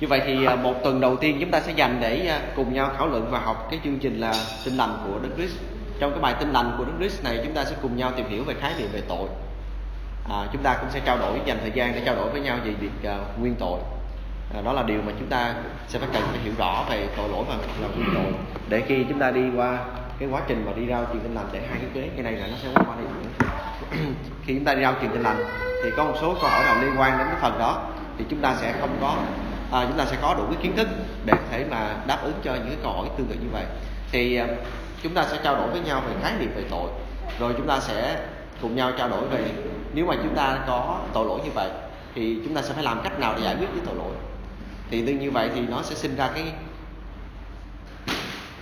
như vậy thì à, một tuần đầu tiên chúng ta sẽ dành để à, cùng nhau thảo luận và học cái chương trình là tinh lành của Đức Christ. Trong cái bài tinh lành của Đức Christ này chúng ta sẽ cùng nhau tìm hiểu về khái niệm về tội. À, chúng ta cũng sẽ trao đổi dành thời gian để trao đổi với nhau về việc uh, nguyên tội. À, đó là điều mà chúng ta sẽ phải cần phải hiểu rõ về tội lỗi và là nguyên tội. Để khi chúng ta đi qua cái quá trình mà đi rao truyền tinh lành để hai cái kế cái này là nó sẽ qua đi khi chúng ta đi rao truyền tinh lành thì có một số câu hỏi nào liên quan đến cái phần đó thì chúng ta sẽ không có à, chúng ta sẽ có đủ cái kiến thức để có thể mà đáp ứng cho những cái câu hỏi tương tự như vậy. Thì à, chúng ta sẽ trao đổi với nhau về khái niệm về tội rồi chúng ta sẽ cùng nhau trao đổi về nếu mà chúng ta có tội lỗi như vậy thì chúng ta sẽ phải làm cách nào để giải quyết với tội lỗi. Thì đương như vậy thì nó sẽ sinh ra cái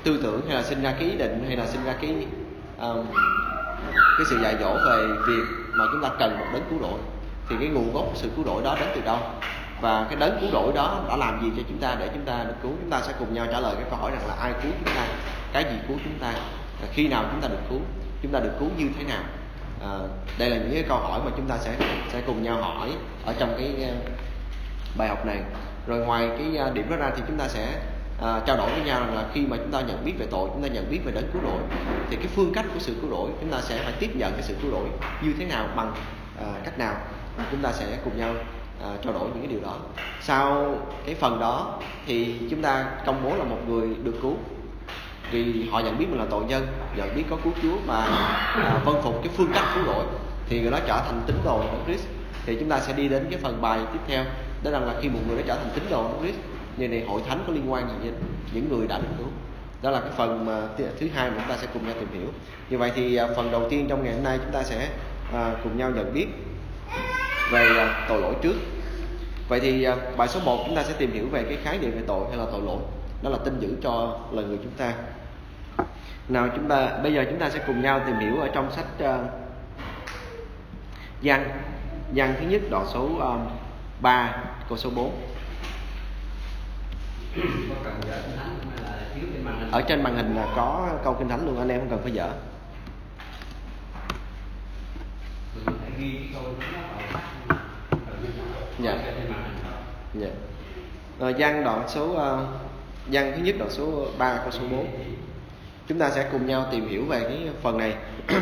tư tưởng hay là sinh ra cái ý định hay là sinh ra cái um, cái sự dạy dỗ về việc mà chúng ta cần một đấng cứu rỗi thì cái nguồn gốc của sự cứu rỗi đó đến từ đâu? Và cái đấng cứu rỗi đó đã làm gì cho chúng ta để chúng ta được cứu? Chúng ta sẽ cùng nhau trả lời cái câu hỏi rằng là ai cứu chúng ta? Cái gì cứu chúng ta? Khi nào chúng ta được cứu? Chúng ta được cứu như thế nào? À, đây là những cái câu hỏi mà chúng ta sẽ sẽ cùng nhau hỏi ở trong cái à, bài học này. Rồi ngoài cái à, điểm đó ra thì chúng ta sẽ à, trao đổi với nhau rằng là khi mà chúng ta nhận biết về tội chúng ta nhận biết về đấng cứu rỗi thì cái phương cách của sự cứu rỗi chúng ta sẽ phải tiếp nhận cái sự cứu rỗi như thế nào bằng à, cách nào? Chúng ta sẽ cùng nhau à, trao đổi những cái điều đó. Sau cái phần đó thì chúng ta công bố là một người được cứu. Vì họ nhận biết mình là tội nhân nhận biết có cứu chúa và à, vân phục cái phương cách cứu rỗi thì người đó trở thành tín đồ của Christ. Thì chúng ta sẽ đi đến cái phần bài tiếp theo đó là khi một người đã trở thành tín đồ của Christ như này hội thánh có liên quan gì đến những người đã được cứu. Đó là cái phần mà thứ hai mà chúng ta sẽ cùng nhau tìm hiểu. Như vậy thì à, phần đầu tiên trong ngày hôm nay chúng ta sẽ à, cùng nhau nhận biết về à, tội lỗi trước. Vậy thì à, bài số 1 chúng ta sẽ tìm hiểu về cái khái niệm về tội hay là tội lỗi. Đó là tin giữ cho lời người chúng ta. Nào chúng ta bây giờ chúng ta sẽ cùng nhau tìm hiểu ở trong sách à, uh, văn thứ nhất đoạn số um, 3 câu số 4 ở trên màn hình là có câu kinh thánh luôn anh em không cần phải dở dạ. Dạ. Rồi văn đoạn số uh, văn thứ nhất đoạn số 3 câu số 4 chúng ta sẽ cùng nhau tìm hiểu về cái phần này.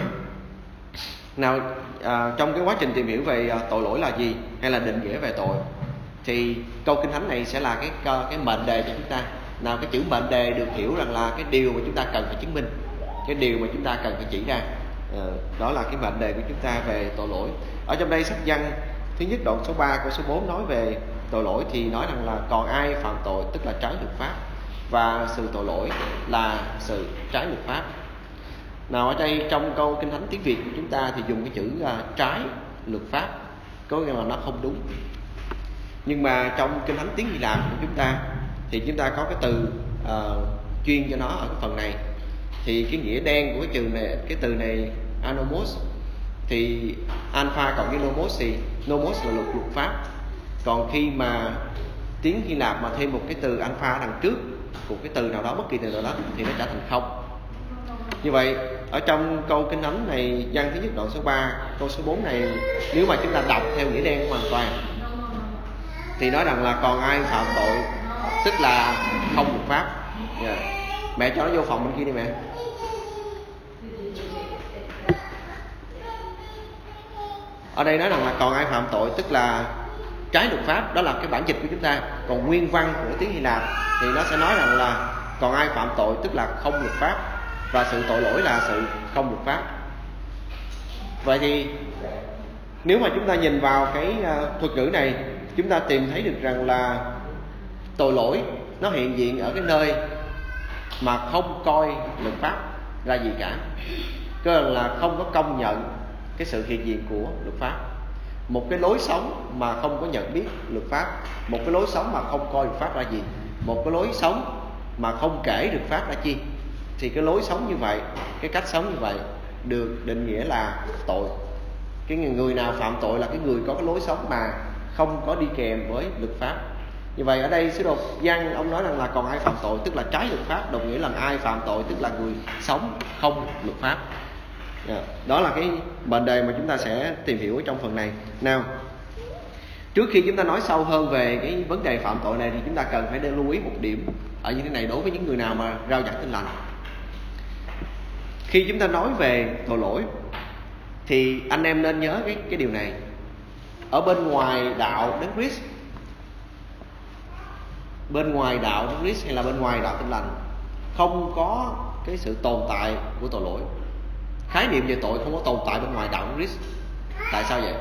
Nào à, trong cái quá trình tìm hiểu về à, tội lỗi là gì hay là định nghĩa về tội thì câu kinh thánh này sẽ là cái cái mệnh đề cho chúng ta. Nào cái chữ mệnh đề được hiểu rằng là cái điều mà chúng ta cần phải chứng minh cái điều mà chúng ta cần phải chỉ ra. À, đó là cái mệnh đề của chúng ta về tội lỗi. Ở trong đây sách văn thứ nhất đoạn số 3 câu số 4 nói về tội lỗi thì nói rằng là còn ai phạm tội tức là trái luật pháp. Và sự tội lỗi là sự trái luật pháp. Nào ở đây trong câu kinh thánh tiếng việt của chúng ta thì dùng cái chữ uh, trái luật pháp. Có nghĩa là nó không đúng. Nhưng mà trong kinh thánh tiếng hy lạp của chúng ta thì chúng ta có cái từ uh, chuyên cho nó ở cái phần này. Thì cái nghĩa đen của cái từ này cái từ này anomos thì alpha cộng với nomos thì nomos là luật luật pháp. Còn khi mà tiếng hy lạp mà thêm một cái từ alpha đằng trước của cái từ nào đó, bất kỳ từ nào đó, thì nó trở thành không. Như vậy, ở trong câu kinh thánh này văn thứ nhất đoạn số 3 câu số 4 này, nếu mà chúng ta đọc theo nghĩa đen hoàn toàn, thì nói rằng là còn ai phạm tội, tức là không luật pháp. Yeah. Mẹ cho nó vô phòng bên kia đi mẹ. Ở đây nói rằng là còn ai phạm tội, tức là trái luật pháp, đó là cái bản dịch của chúng ta. Còn nguyên văn của tiếng hy lạp thì nó sẽ nói rằng là còn ai phạm tội, tức là không luật pháp. Và sự tội lỗi là sự không luật pháp. Vậy thì nếu mà chúng ta nhìn vào cái ờ, thuật ngữ này, chúng ta tìm thấy được rằng là tội lỗi nó hiện diện ở cái nơi mà không coi luật pháp là gì cả. Cơ là không có công nhận cái sự hiện diện của luật pháp. Một cái lối sống mà không có nhận biết luật pháp, một cái lối sống mà không coi luật pháp là gì, một cái lối sống mà không kể luật pháp là chi, thì cái lối sống như vậy, cái cách sống như vậy được định nghĩa là tội. Cái người nào phạm tội là cái người có cái lối sống mà không có đi kèm với luật pháp. Như vậy ở đây sứ đồ văn ông nói rằng là còn ai phạm tội, tức là trái luật pháp, đồng nghĩa là ai phạm tội, tức là người sống không luật pháp. Dạ. đó là cái mệnh đề mà chúng ta sẽ tìm hiểu trong phần này. Nào, trước khi chúng ta nói sâu hơn về cái vấn đề phạm tội này thì chúng ta cần phải lưu ý một điểm ở như thế này đối với những người nào mà rao giảng tin lành. Khi chúng ta nói về tội lỗi, thì anh em nên nhớ cái cái điều này. Ở bên ngoài đạo đấng Christ, bên ngoài đạo đấng Christ hay là bên ngoài đạo tin lành, không có cái sự tồn tại của tội lỗi khái niệm về tội không có tồn tại bên ngoài đạo đấng Christ. Tại sao vậy?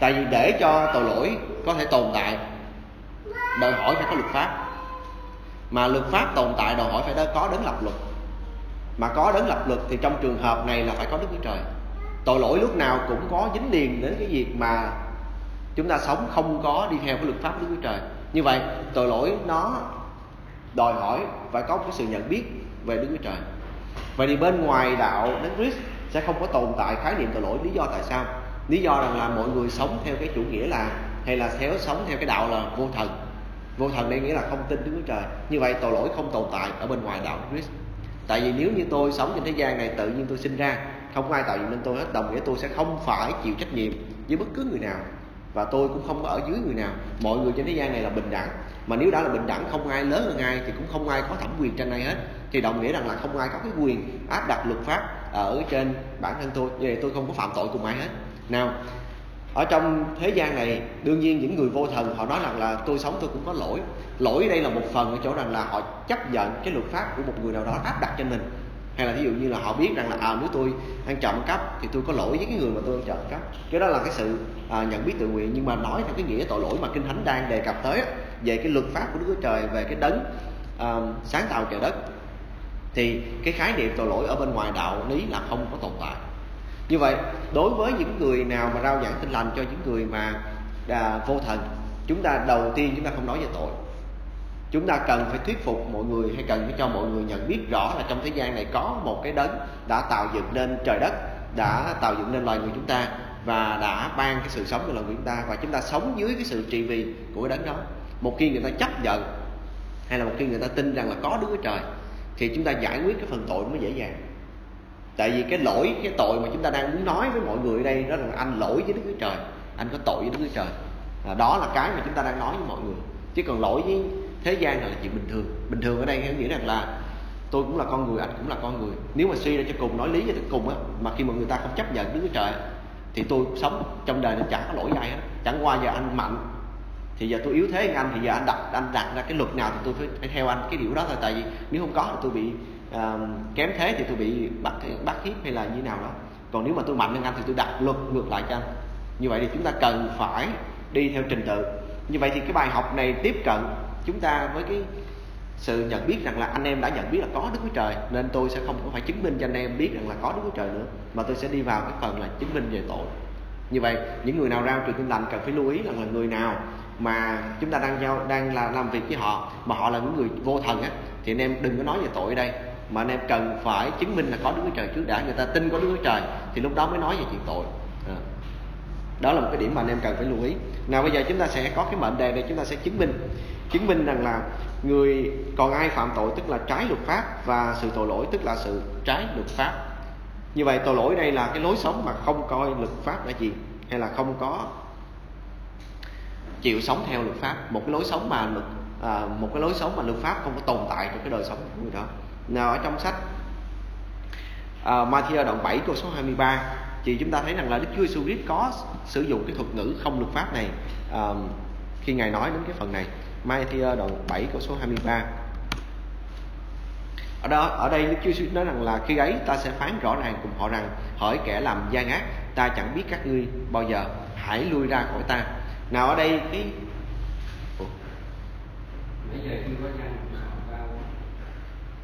Tại vì để cho tội lỗi có thể tồn tại, đòi hỏi phải có luật pháp. Mà luật pháp tồn tại, đòi hỏi phải có đấng lập luật. Mà có đấng lập luật thì trong trường hợp này là phải có đức chúa trời. Tội lỗi lúc nào cũng có dính liền đến cái việc mà chúng ta sống không có đi theo cái luật pháp đức chúa trời. Như vậy, tội lỗi nó đòi hỏi phải có một cái sự nhận biết về đức chúa trời vậy thì bên ngoài đạo đấng christ sẽ không có tồn tại khái niệm tội lỗi. Lý do tại sao? Lý do rằng là mọi người sống theo cái chủ nghĩa là, hay là theo, sống theo cái đạo là vô thần. Vô thần đây nghĩa là không tin Đức Chúa Trời. Như vậy tội lỗi không tồn tại ở bên ngoài đạo Christ. Tại vì nếu như tôi sống trên thế gian này, tự nhiên tôi sinh ra, không ai tạo dựng nên tôi hết, đồng nghĩa tôi sẽ không phải chịu trách nhiệm với bất cứ người nào. Và tôi cũng không ở dưới người nào. Mọi người trên thế gian này là bình đẳng. Mà nếu đã là bình đẳng, không ai lớn hơn ai thì cũng không ai có thẩm quyền trên ai hết thì đồng nghĩa rằng là không ai có cái quyền áp đặt luật pháp ở trên bản thân tôi. Như vậy tôi không có phạm tội cùng ai hết. Nào ở trong thế gian này đương nhiên những người vô thần họ nói rằng là tôi sống tôi cũng có lỗi. Lỗi đây là một phần ở chỗ rằng là họ chấp nhận cái luật pháp của một người nào đó áp đặt cho mình. Hay là ví dụ như là họ biết rằng là à nếu tôi ăn trộm cắp thì tôi có lỗi với cái người mà tôi ăn trộm cắp. Cái đó là cái sự à, nhận biết tự nguyện. Nhưng mà nói theo cái nghĩa tội lỗi mà kinh thánh đang đề cập tới về cái luật pháp của đức chúa trời về cái đấng à, sáng tạo trời đất thì cái khái niệm tội lỗi ở bên ngoài đạo lý là không có tồn tại. Như vậy đối với những người nào mà rao giảng tin lành cho những người mà à, vô thần chúng ta đầu tiên chúng ta không nói về tội. Chúng ta cần phải thuyết phục mọi người hay cần phải cho mọi người nhận biết rõ là trong thế gian này có một cái đấng đã tạo dựng nên trời đất đã tạo dựng nên loài người chúng ta và đã ban cái sự sống cho loài người chúng ta và chúng ta sống dưới cái sự trị vì của cái đấng đó. Một khi người ta chấp nhận hay là một khi người ta tin rằng là có đứa trời thì chúng ta giải quyết cái phần tội mới dễ dàng. Tại vì cái lỗi cái tội mà chúng ta đang muốn nói với mọi người ở đây đó là anh lỗi với đức chúa trời anh có tội với đức chúa trời. À, đó là cái mà chúng ta đang nói với mọi người. Chứ còn lỗi với thế gian là chuyện bình thường. Bình thường ở đây nghĩa rằng là tôi cũng là con người anh cũng là con người. Nếu mà suy ra cho cùng nói lý cho cùng á mà khi mà người ta không chấp nhận đức chúa trời thì tôi sống trong đời nó chẳng có lỗi gì hết chẳng qua giờ anh mạnh thì giờ tôi yếu thế hơn anh thì giờ anh đặt anh đặt ra cái luật nào thì tôi phải, phải theo anh cái điều đó thôi. Tại vì nếu không có thì tôi bị uh, kém thế thì tôi bị bắt bắt hiếp hay là như nào đó. Còn nếu mà tôi mạnh hơn anh thì tôi đặt luật ngược lại cho anh. Như vậy thì chúng ta cần phải đi theo trình tự. Như vậy thì cái bài học này tiếp cận chúng ta với cái sự nhận biết rằng là anh em đã nhận biết là có Đức Chúa Trời nên tôi sẽ không có phải chứng minh cho anh em biết rằng là có Đức Chúa Trời nữa mà tôi sẽ đi vào cái phần là chứng minh về tội. Như vậy những người nào rao truyền tin lành cần phải lưu ý rằng là người nào mà chúng ta đang giao, đang là làm việc với họ, mà họ là những người vô thần á, thì anh em đừng có nói về tội ở đây. Mà anh em cần phải chứng minh là có Đức Chúa Trời trước đã, người ta tin có Đức Chúa Trời, thì lúc đó mới nói về chuyện tội. À. đó là một cái điểm mà anh em cần phải lưu ý. Nào bây giờ chúng ta sẽ có cái mệnh đề này chúng ta sẽ chứng minh. Chứng minh rằng là người, còn ai phạm tội tức là trái luật pháp và sự tội lỗi tức là sự trái luật pháp. Như vậy tội lỗi đây là cái lối sống mà không coi luật pháp là gì? Hay là không có chịu sống theo luật pháp một cái lối sống mà luật à, một cái lối sống mà luật pháp không có tồn tại trong cái đời sống của người đó. Nào ở trong sách à, Matthew đoạn 7 câu số 23 thì chúng ta thấy rằng là Đức Chúa Jesus Christ có sử dụng cái thuật ngữ không luật pháp này à, khi ngài nói đến cái phần này. Matthew đoạn 7 câu số 23 ở đó ở đây Đức Chúa Jesus nói rằng là khi ấy ta sẽ phán rõ ràng cùng họ rằng hỏi kẻ làm gian ác ta chẳng biết các ngươi bao giờ hãy lui ra khỏi ta nào ở đây cái gian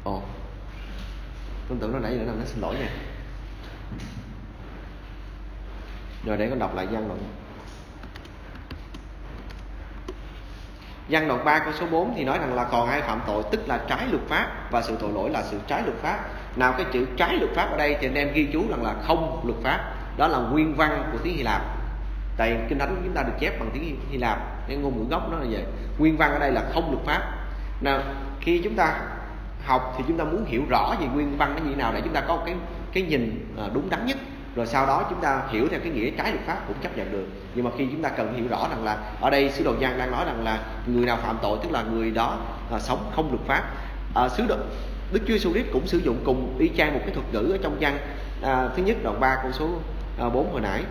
ồ tôi tưởng nó nãy giờ nó xin lỗi nha rồi để con đọc lại văn đoạn Văn đoạn 3 câu số 4 thì nói rằng là còn ai phạm tội tức là trái luật pháp và sự tội lỗi là sự trái luật pháp. Nào cái chữ trái luật pháp ở đây thì anh em ghi chú rằng là không luật pháp. Đó là nguyên văn của tiếng Hy Lạp. Tại kinh thánh chúng ta được chép bằng tiếng Hy Lạp, cái ngôn ngữ gốc nó là vậy. Nguyên văn ở đây là không luật pháp. Nào khi chúng ta học thì chúng ta muốn hiểu rõ về nguyên văn nó như thế nào để chúng ta có cái cái nhìn à, đúng đắn nhất rồi sau đó chúng ta hiểu theo cái nghĩa trái luật pháp cũng chấp nhận được nhưng mà khi chúng ta cần hiểu rõ rằng là ở đây sứ đồ Giang đang nói rằng là người nào phạm tội tức là người đó à, sống không luật pháp à, sứ đồ Đức Chúa Jesus cũng sử dụng cùng y chang một cái thuật ngữ ở trong văn à, thứ nhất đoạn 3 câu số à, 4 hồi nãy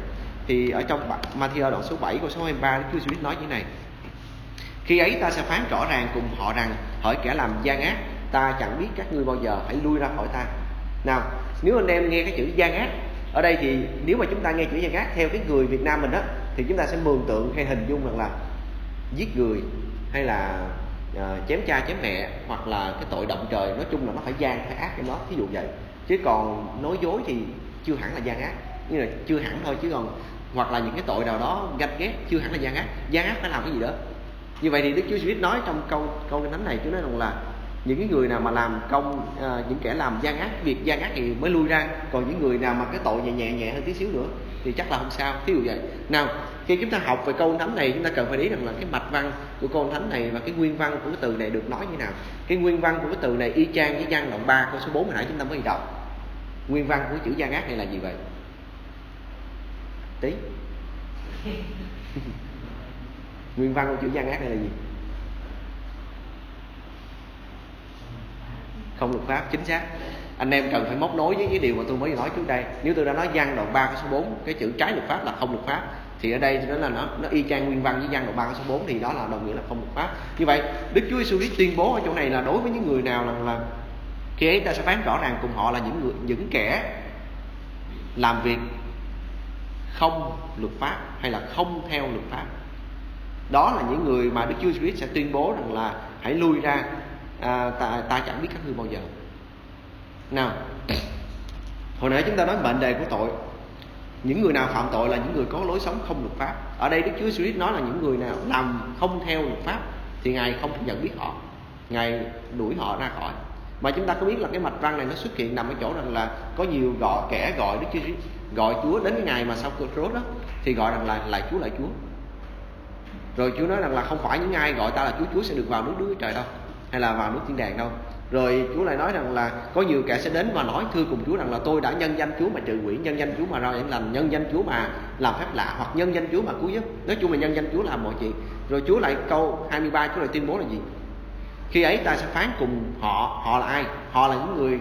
thì ở trong Matthew đoạn số 7 câu số 23 Đức Chúa Jesus nói như này. Khi ấy ta sẽ phán rõ ràng cùng họ rằng hỏi kẻ làm gian ác ta chẳng biết các ngươi bao giờ hãy lui ra khỏi ta. Nào nếu anh em nghe cái chữ gian ác ở đây thì nếu mà chúng ta nghe chữ gian ác theo cái người Việt Nam mình đó thì chúng ta sẽ mường tượng hay hình dung rằng là giết người hay là uh, chém cha chém mẹ hoặc là cái tội động trời nói chung là nó phải gian phải ác trong đó thí dụ vậy. Chứ còn nói dối thì chưa hẳn là gian ác như là chưa hẳn thôi chứ còn hoặc là những cái tội nào đó ganh ghét chưa hẳn là gian ác. Gian ác phải làm cái gì đó. Như vậy thì Đức Chúa Jesus nói trong câu câu kinh thánh này Chúa nói rằng là những cái người nào mà làm công à, những kẻ làm gian ác việc gian ác thì mới lui ra. Còn những người nào mà cái tội nhẹ nhẹ nhẹ hơn tí xíu nữa thì chắc là không sao. Thí dụ vậy. Nào khi chúng ta học về câu thánh này chúng ta cần phải ý rằng là cái mạch văn của câu thánh này và cái nguyên văn của cái từ này được nói như nào. Cái nguyên văn của cái từ này y chang với gian đoạn 3 câu số 4 hồi nãy chúng ta mới đọc. Nguyên văn của chữ gian ác này là gì vậy? Tí. Nguyên văn của chữ gian ác này là gì? Không luật pháp chính xác. Anh em cần phải móc nối với cái điều mà tôi mới nói trước đây. Nếu tôi đã nói văn đoạn 3 số 4 cái chữ trái luật pháp là không luật pháp thì ở đây nó là nó nó y chang nguyên văn với văn đoạn 3 số 4 thì đó là đồng nghĩa là không luật pháp. Như vậy Đức Chúa Giêsu Christ tuyên bố ở chỗ này là đối với những người nào là, là khi ấy ta sẽ phán rõ ràng cùng họ là những người những kẻ làm việc không luật pháp hay là không theo luật pháp. Đó là những người mà Đức Chúa Christ sẽ tuyên bố rằng là hãy lui ra. À, ta, ta chẳng biết các ngươi bao giờ. Nào hồi nãy chúng ta nói mệnh đề của tội. Những người nào phạm tội là những người có lối sống không luật pháp. Ở đây Đức Chúa Christ nói là những người nào làm không theo luật pháp thì ngài không nhận biết họ. Ngài đuổi họ ra khỏi. Mà chúng ta có biết là cái mạch văn này nó xuất hiện nằm ở chỗ rằng là có nhiều gọi kẻ gọi Đức Chúa Christ gọi Chúa đến cái ngày mà sau cơn rốt đó thì gọi rằng là lại Chúa lại Chúa rồi Chúa nói rằng là không phải những ai gọi ta là Chúa Chúa sẽ được vào nước Đức Trời đâu hay là vào nước thiên đàng đâu rồi Chúa lại nói rằng là có nhiều kẻ sẽ đến và nói thưa cùng Chúa rằng là tôi đã nhân danh Chúa mà trừ quỷ, nhân danh Chúa mà ra những lành, nhân danh Chúa mà làm phép lạ hoặc nhân danh Chúa mà cứu giúp. Nói chung là nhân danh Chúa làm mọi chuyện. Rồi Chúa lại câu 23 Chúa lại tuyên bố là gì? Khi ấy ta sẽ phán cùng họ, họ là ai? Họ là những người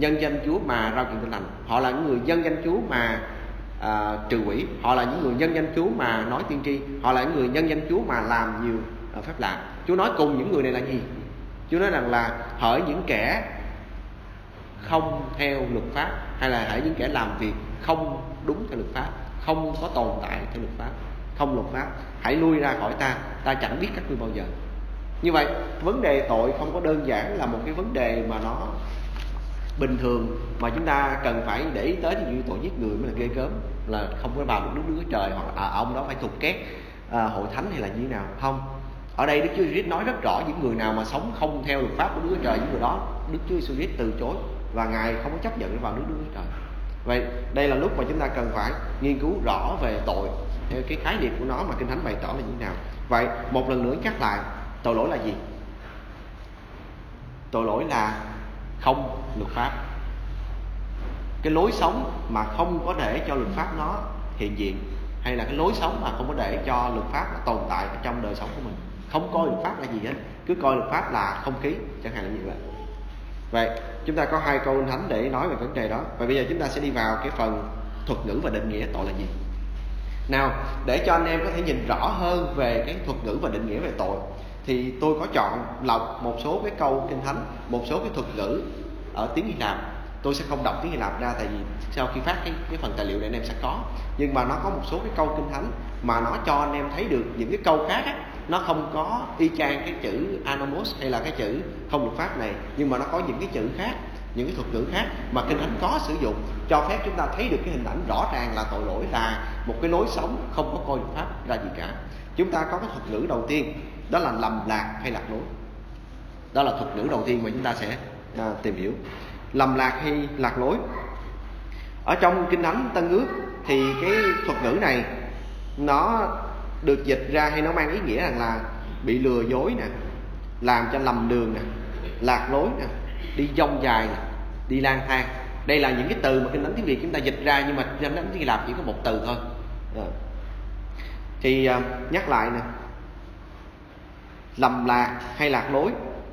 nhân danh Chúa mà rao chuyện tin lành. Họ là những người nhân danh Chúa mà à, trừ quỷ. Họ là những người nhân danh Chúa mà nói tiên tri. Họ là những người nhân danh Chúa mà làm nhiều à, phép lạ. Chúa nói cùng những người này là gì? Chúa nói rằng là hỡi những kẻ không theo luật pháp hay là hỡi những kẻ làm việc không đúng theo luật pháp, không có tồn tại theo luật pháp, không luật pháp, hãy lui ra khỏi ta, ta chẳng biết các ngươi bao giờ. Như vậy, vấn đề tội không có đơn giản là một cái vấn đề mà nó bình thường mà chúng ta cần phải để ý tới như tội giết người mới là ghê gớm là không có vào được nước Đức Trời hoặc là à, ông đó phải thuộc két à, hội thánh hay là như thế nào. Không. Ở đây Đức Chúa Giêsu nói rất rõ những người nào mà sống không theo luật pháp của nước Trời những người đó Đức Chúa Giêsu từ chối và ngài không có chấp nhận vào nước nước Trời. Vậy đây là lúc mà chúng ta cần phải nghiên cứu rõ về tội theo cái khái niệm của nó mà kinh thánh bày tỏ là như thế nào. Vậy một lần nữa nhắc lại tội lỗi là gì? Tội lỗi là không, luật pháp. Cái lối sống mà không có để cho luật pháp nó hiện diện, hay là cái lối sống mà không có để cho luật pháp nó tồn tại ở trong đời sống của mình. Không coi luật pháp là gì hết, cứ coi luật pháp là không khí, chẳng hạn như vậy. Vậy, chúng ta có hai câu thánh để nói về vấn đề đó. Và bây giờ chúng ta sẽ đi vào cái phần thuật ngữ và định nghĩa tội là gì. Nào, để cho anh em có thể nhìn rõ hơn về cái thuật ngữ và định nghĩa về tội thì tôi có chọn lọc một số cái câu kinh thánh một số cái thuật ngữ ở tiếng Hy Lạp tôi sẽ không đọc tiếng Hy Lạp ra tại vì sau khi phát cái, cái phần tài liệu này anh em sẽ có. Nhưng mà nó có một số cái câu kinh thánh mà nó cho anh em thấy được những cái câu khác á, nó không có y chang cái chữ anomos hay là cái chữ không luật pháp này nhưng mà nó có những cái chữ khác những cái thuật ngữ khác mà kinh thánh có sử dụng cho phép chúng ta thấy được cái hình ảnh rõ ràng là tội lỗi là một cái lối sống không có coi luật pháp ra gì cả. Chúng ta có cái thuật ngữ đầu tiên đó là lầm lạc hay lạc lối. Đó là thuật ngữ đầu tiên mà chúng ta sẽ à, tìm hiểu. Lầm lạc hay lạc lối. Ở trong kinh thánh tân ước thì cái thuật ngữ này nó được dịch ra hay nó mang ý nghĩa rằng là bị lừa dối nè làm cho lầm đường nè lạc lối nè đi dông dài nè đi lang thang. Đây là những cái từ mà kinh thánh tiếng việt chúng ta dịch ra nhưng mà kinh thánh tiếng lạp chỉ có một từ thôi. À. thì à, nhắc lại nè lầm lạc hay lạc lối.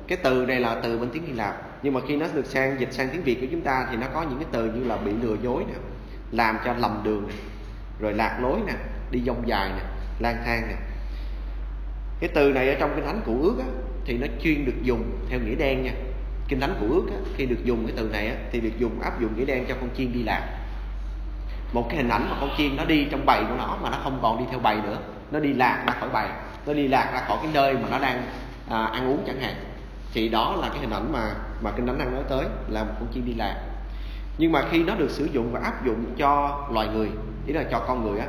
Cái từ này là từ bên tiếng hy lạp. Nhưng mà khi nó được sang dịch sang tiếng việt của chúng ta thì nó có những cái từ như là bị lừa dối nè làm cho lầm đường nè rồi lạc lối nè đi dông dài nè lang thang nè. Cái từ này ở trong kinh thánh cụ ước á, thì nó chuyên được dùng theo nghĩa đen nha. Kinh thánh cụ ước á, khi được dùng cái từ này á, thì được dùng áp dụng nghĩa đen cho con chiên đi lạc. Một cái hình ảnh mà con chiên nó đi trong bầy của nó mà nó không còn đi theo bầy nữa nó đi lạc ra khỏi bầy nó đi lạc ra khỏi cái nơi mà nó đang à, ăn uống chẳng hạn. Thì đó là cái hình ảnh mà mà kinh thánh đang nói tới là một con chiên đi lạc. Nhưng mà khi nó được sử dụng và áp dụng cho loài người ý là cho con người á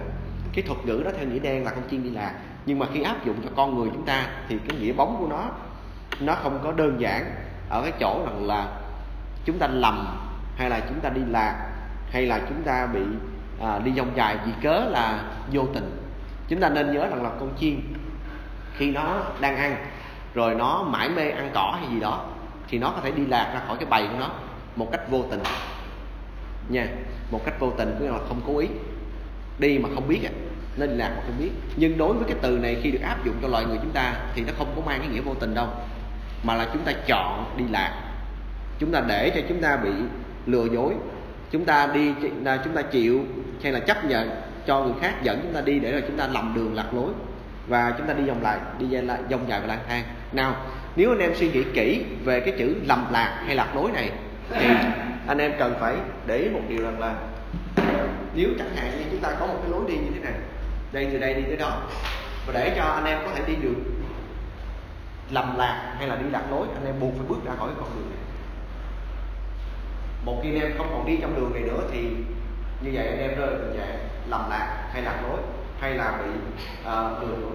cái thuật ngữ đó theo nghĩa đen là con chiên đi lạc. Nhưng mà khi áp dụng cho con người chúng ta thì cái nghĩa bóng của nó nó không có đơn giản ở cái chỗ rằng là chúng ta lầm hay là chúng ta đi lạc hay là chúng ta bị à, đi vòng dài vì cớ là vô tình. Chúng ta nên nhớ rằng là con chiên khi nó đang ăn, rồi nó mãi mê ăn cỏ hay gì đó, thì nó có thể đi lạc ra khỏi cái bầy của nó một cách vô tình. Nha, một cách vô tình nghĩa là không cố ý. Đi mà không biết á, nên lạc mà không biết. Nhưng đối với cái từ này khi được áp dụng cho loài người chúng ta thì nó không có mang cái nghĩa vô tình đâu, mà là chúng ta chọn đi lạc. Chúng ta để cho chúng ta bị lừa dối, chúng ta đi à, chúng ta chịu hay là chấp nhận cho người khác dẫn chúng ta đi để rồi chúng ta lầm đường lạc lối và chúng ta đi vòng lại, đi lại, vòng dài và lang thang. Nào, nếu anh em suy nghĩ kỹ về cái chữ lầm lạc hay lạc lối này, thì anh em cần phải để ý một điều rằng là nếu chẳng hạn như chúng ta có một cái lối đi như thế này, đây từ đây đi tới đó, và để cho anh em có thể đi được lầm lạc hay là đi lạc lối, anh em buộc phải bước ra khỏi con đường này. Một khi anh em không còn đi trong đường này nữa thì như vậy anh em rơi vào trạng lầm lạc hay lạc lối hay là bị uh, lừa dối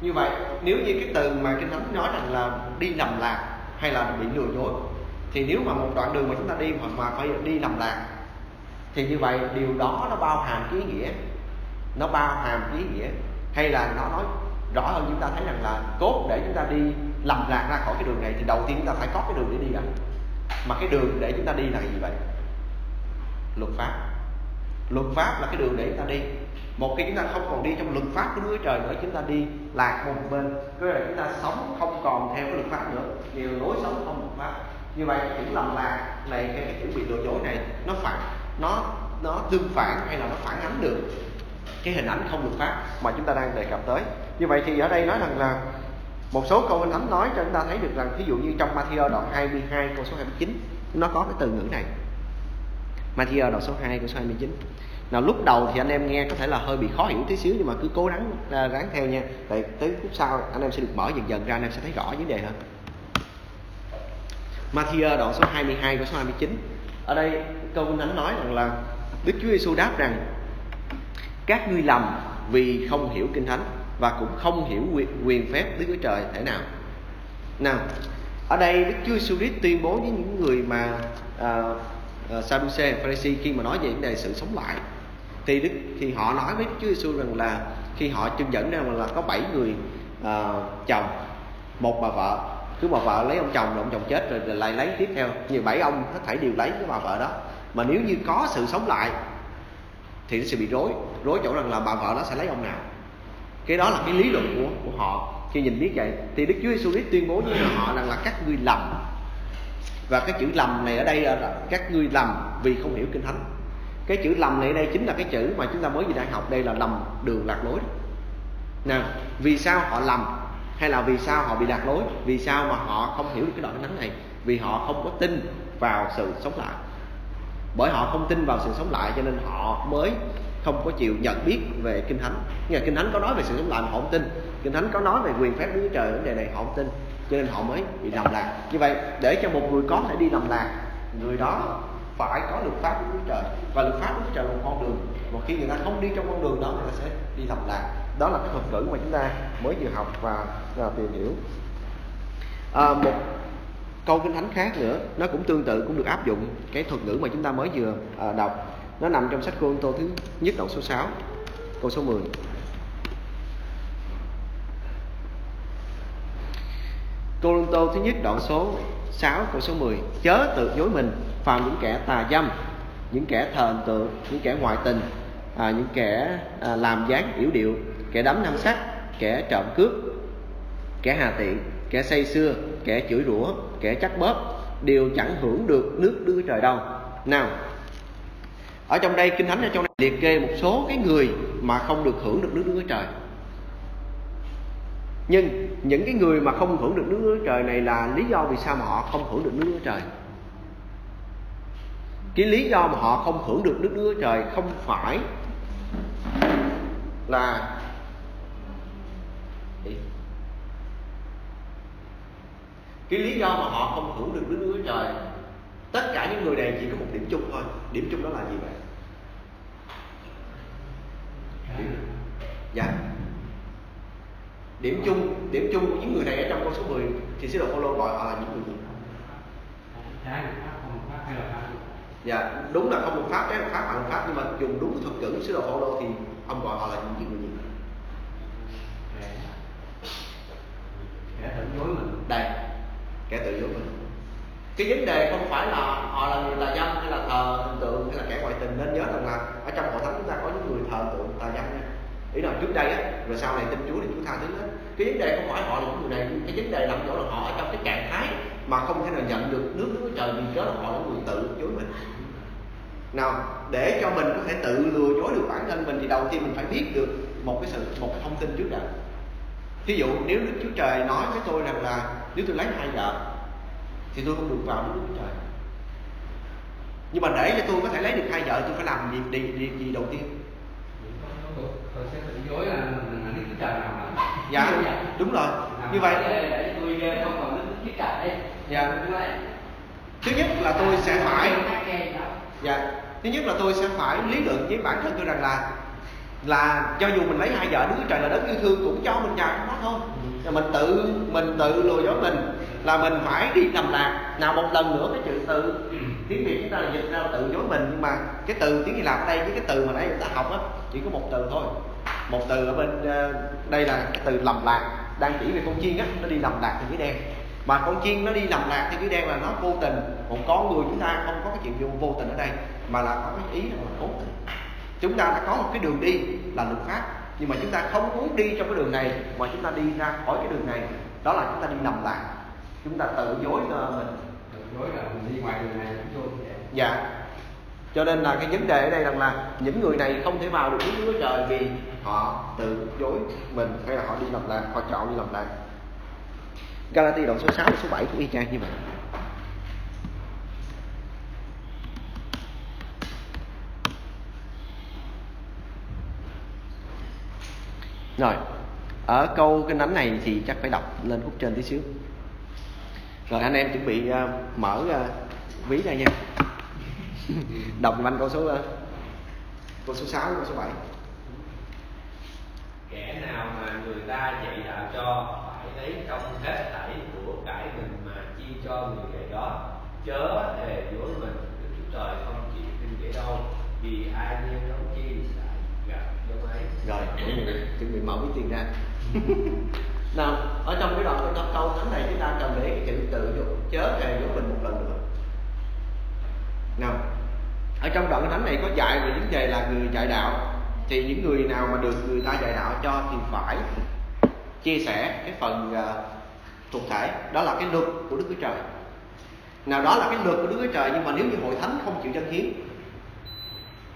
như vậy nếu như cái từ mà kinh thánh nói rằng là đi lầm lạc hay là bị lừa dối thì nếu mà một đoạn đường mà chúng ta đi hoặc mà phải đi lầm lạc thì như vậy điều đó nó bao hàm ý nghĩa. Nó bao hàm ý nghĩa. Hay là nó nói rõ hơn chúng ta thấy rằng là cốt để chúng ta đi lầm lạc ra khỏi cái đường này thì đầu tiên chúng ta phải có cái đường để đi đã. Mà cái đường để chúng ta đi là gì vậy? Luật pháp luật pháp là cái đường để chúng ta đi. Một khi chúng ta không còn đi trong luật pháp của Đức Chúa Trời nữa, chúng ta đi lạc một bên có là chúng ta sống không còn theo cái luật pháp nữa. Nhiều lối sống không luật pháp. Như vậy, những lầm lạc này hay cái chuẩn bị lừa dối này, nó phản nó nó tương phản hay là nó phản ánh được cái hình ảnh không luật pháp mà chúng ta đang đề cập tới. Như vậy thì ở đây nói rằng là một số câu thánh nói cho chúng ta thấy được rằng ví dụ như trong Matthew đoạn 22 câu số 29 nó có cái từ ngữ này. Matthew đoạn số 2 câu số 29 nào lúc đầu thì anh em nghe có thể là hơi bị khó hiểu tí xíu nhưng mà cứ cố gắng à, ráng theo nha. Tại tới phút sau anh em sẽ được mở dần dần ra anh em sẽ thấy rõ vấn đề hơn. Matthew đoạn số 22 câu số 29 ở đây câu kinh thánh nói rằng là Đức Chúa Giêsu đáp rằng các ngươi lầm vì không hiểu kinh thánh và cũng không hiểu quyền, quyền phép Đức Chúa Trời thể nào. Nào, ở đây Đức Chúa Giêsu Christ tuyên bố với những người mà uh, Ờ, uh, Sadducee, Pharisee khi mà nói về vấn đề sự sống lại thì Đức thì họ nói với Chúa Giêsu rằng là khi họ chứng dẫn ra là có bảy người uh, chồng, một bà vợ, cứ bà vợ lấy ông chồng rồi ông chồng chết rồi, rồi lại lấy tiếp theo, nhiều bảy ông hết thảy đều lấy cái bà vợ đó. Mà nếu như có sự sống lại thì nó sẽ bị rối, rối chỗ rằng là bà vợ đó sẽ lấy ông nào. Cái đó là cái lý luận của của họ. Khi nhìn biết vậy thì Đức Chúa Giêsu Christ tuyên bố với họ rằng là các ngươi lầm và cái chữ lầm này ở đây là các ngươi lầm vì không hiểu kinh thánh. Cái chữ lầm này ở đây chính là cái chữ mà chúng ta mới vừa đang học. Đây là lầm đường lạc lối. Nè vì sao họ lầm? Hay là vì sao họ bị lạc lối? Vì sao mà họ không hiểu được cái đoạn kinh thánh này? Vì họ không có tin vào sự sống lại. Bởi họ không tin vào sự sống lại cho nên họ mới không có chịu nhận biết về kinh thánh. Nghe kinh thánh có nói về sự sống lại mà họ không tin. Kinh thánh có nói về quyền phép Đức Chúa Trời vấn đề này họ không tin cho nên họ mới bị lầm lạc. Như vậy để cho một người có thể đi lầm lạc người đó phải có luật pháp của Đức Chúa Trời. Và luật pháp của Đức Chúa Trời là một con đường. Và khi người ta không đi trong con đường đó người ta sẽ đi lầm lạc. Đó là cái thuật ngữ mà chúng ta mới vừa học và, và tìm hiểu. À, một câu kinh thánh khác nữa nó cũng tương tự cũng được áp dụng cái thuật ngữ mà chúng ta mới vừa à, đọc nó nằm trong sách Cô Tô thứ nhất đoạn số 6 câu số 10 Cô Tô thứ nhất đoạn số 6 câu số 10 chớ tự dối mình phàm những kẻ tà dâm những kẻ thờ hình tượng những kẻ ngoại tình à, những kẻ à, làm dáng yểu điệu kẻ đấm nam sắc kẻ trộm cướp kẻ hà tiện kẻ say xưa kẻ chửi rủa kẻ chắc bóp đều chẳng hưởng được nước đưa Trời đâu. Nào ở trong đây kinh thánh ở trong đây liệt kê một số cái người mà không được hưởng được nước Đức Chúa Trời. Nhưng những cái người mà không hưởng được nước Chúa Trời này là lý do vì sao mà họ không hưởng được nước Chúa Trời? Cái lý do mà họ không hưởng được nước Chúa Trời không phải là cái lý do mà họ không hưởng được nước Chúa Trời tất cả những người này chỉ có một điểm chung thôi. Điểm chung đó là gì vậy? Dạ. Điểm chung điểm chung của những người này ở trong câu số 10 thì sứ đồ Phaolô gọi họ là những người gì? Dạ đúng là không một pháp trái một pháp bằng pháp. Nhưng mà dùng đúng thuật ngữ sứ đồ Phaolô thì ông gọi họ là những người gì? Kẻ tự dối mình. Đây kẻ tự dối mình cái vấn đề không phải là họ là người tà dâm hay là thờ hình tượng hay là kẻ ngoại tình, nên nhớ rằng là ở trong hội thánh chúng ta có những người thờ tượng tà dâm nha. Ý là trước đây á, rồi sau này tin chúa thì chúng tha thứ hết. Cái vấn đề không phải họ là những người này, cái vấn đề nằm chỗ là họ ở trong cái trạng thái mà không thể nào nhận được nước Đức Chúa Trời vì cớ là họ là người tự dối mình. Nào, để cho mình có thể tự lừa dối được bản thân mình thì đầu tiên mình phải biết được một cái sự, một cái thông tin trước đã. Ví dụ, nếu Đức Chúa Trời nói với tôi rằng là, nếu tôi lấy hai vợ thì tôi không được vào nước Đức Trời. Nhưng mà để cho tôi có thể lấy được hai vợ tôi phải làm gì gì, gì, gì đầu tiên? Tôi sẽ dối là mình trời dạ đúng rồi. Như vậy tôi không còn dạ. Thứ nhất là tôi sẽ phải dạ. Thứ nhất là tôi sẽ phải lý luận với bản thân tôi rằng là là cho dù mình lấy hai vợ đức trời là đấng yêu thương cũng cho mình nhà đó thôi và mình tự mình tự lừa dối mình là mình phải đi lầm lạc. Nào một lần nữa cái chữ tự tiếng việt chúng ta là dịch ra là tự dối mình nhưng mà cái từ tiếng hy lạp ở đây với cái từ mà nãy chúng ta học á chỉ có một từ thôi. Một từ ở bên ờ, đây là cái từ lầm lạc đang chỉ về con chiên á nó đi lầm lạc thì cái đen. Mà con chiên nó đi lầm lạc thì cái đen là nó vô tình. Một con người chúng ta không có cái chuyện vô, vô tình ở đây mà là có cái ý là cố tình. Chúng ta đã có một cái đường đi là luật pháp nhưng mà chúng ta không muốn đi trong cái đường này mà chúng ta đi ra khỏi cái đường này. Đó là chúng ta đi lầm lạc chúng ta tự dối mình. Tự dối là mình đi ngoài đường này vô dạ. Cho nên là cái vấn đề ở đây rằng là những người này không thể vào được Chúa Trời vì họ tự dối mình hay là họ đi làm lạc họ chọn đi làm lạc Galati đoạn số 6 số 7 cũng y chang như vậy rồi ở câu kinh thánh này thì chắc phải đọc lên khúc trên tí xíu. Rồi anh em chuẩn bị uh, mở uh, ví ra nha. Đọc anh câu số ờ, uh, câu số 6 câu số 7 kẻ nào mà người ta dạy đạo cho phải lấy trong hết thảy của cải mình mà chi cho người dạy đó chớ hề dối mình. Đức chúa trời không chịu kinh dễ đâu vì ai gieo giống chi rồi chuẩn bị mở ví tiền ra. Nào ở trong cái đoạn câu câu thánh này chúng ta cần để cái chữ tự dục chớ hề dối mình một lần nữa. Nào ở trong đoạn thánh này có dạy về vấn đề là người dạy đạo. Thì những người nào mà được người ta dạy đạo cho thì phải chia sẻ cái phần uh, thuộc thể. Đó là cái luật của đức chúa trời. Nào đó là cái luật của đức chúa trời nhưng mà nếu như hội thánh không chịu dân hiến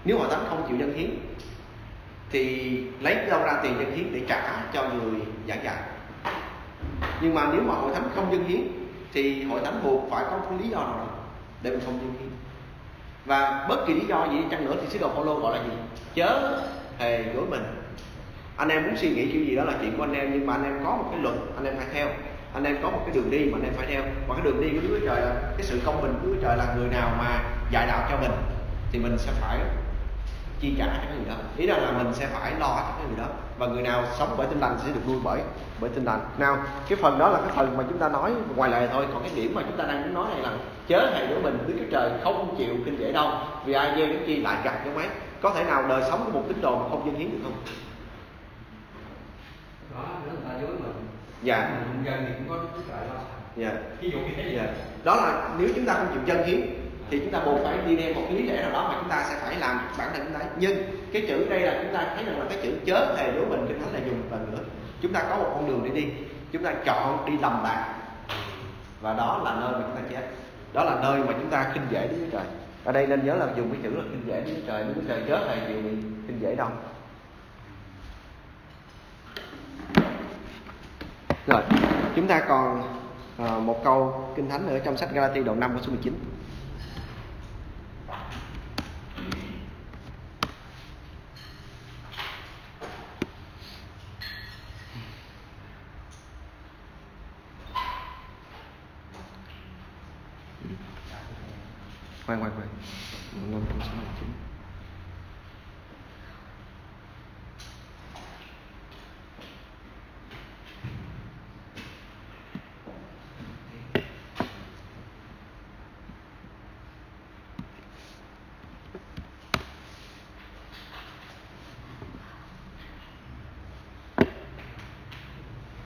nếu hội thánh không chịu dân hiến thì lấy đâu ra tiền dân hiến để trả cho người giảng dạy nhưng mà nếu mà hội thánh không dân hiến, thì hội thánh buộc phải có một lý do nào đó để mình không dân hiến. Và bất kỳ lý do gì chăng nữa thì sứ đồ Phaolô gọi là gì? Chớ hề dối mình. Anh em muốn suy nghĩ kiểu gì đó là chuyện của anh em, nhưng mà anh em có một cái luật, anh em phải theo. Anh em có một cái đường đi mà anh em phải theo. Và cái đường đi của Đức Chúa Trời là, cái sự công bình của Đức Chúa Trời là người nào mà dạy đạo cho mình, thì mình sẽ phải chi trả cho cái người đó. Ý rằng là mình sẽ phải lo cho cái người đó. Và người nào sống bởi tinh lành sẽ được nuôi bởi bởi tinh lành nào cái phần đó là cái phần mà chúng ta nói ngoài lề thôi. Còn cái điểm mà chúng ta đang muốn nói này là chớ hề của mình Đức Chúa Trời không chịu kinh dễ đâu vì ai gieo đến chi lại gặp giống ấy có thể nào đời sống của một tín đồ mà không dân hiến được không? Đó nếu người ta dối mình. Dạ. Mình dân thì cũng có đức chúa trời lo dạ. Ví dụ như thế. Dạ. Đó là nếu chúng ta không chịu dân hiến thì chúng ta buộc phải đi đem một cái lý lẽ nào đó mà chúng ta sẽ phải làm bản thân chúng ta. Nhưng cái chữ đây là chúng ta thấy rằng là cái chữ chớ hề đối mình kinh thánh là dùng một lần nữa. Chúng ta có một con đường để đi. Chúng ta chọn đi lầm lạc và đó là nơi mà chúng ta chết. Đó là nơi mà chúng ta khinh dễ đến Trời. Ở đây nên nhớ là dùng cái chữ là khinh dễ đến Trời. Đức Trời chớ hề chịu bị khinh dễ đâu. Rồi chúng ta còn à, một câu kinh thánh ở trong sách Galati đoạn 5 của số 19 khoan khoan khoan năm câu số 19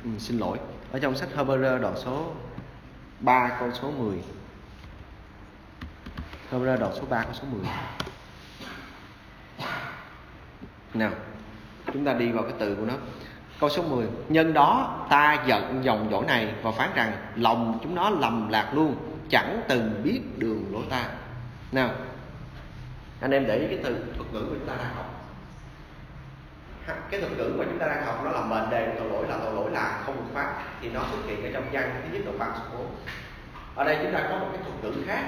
Ừ, xin lỗi. Ở trong sách Hebrew đoạn số 3 câu số 10 Hebrew đoạn số 3 câu số 10 nào, chúng ta đi vào cái từ của nó. Câu số 10 nhân đó ta giận dòng dỗi này và phán rằng lòng chúng nó lầm lạc luôn, chẳng từng biết đường lối ta. Nào, anh em để ý cái từ thuật ngữ của chúng ta đang học. Cái thuật ngữ mà chúng ta đang học nó là mệnh đề tội lỗi là tội lỗi là không được phát thì nó xuất hiện ở trong văn thứ nhất đoạn văn số 4 ở đây chúng ta có một cái thuật ngữ khác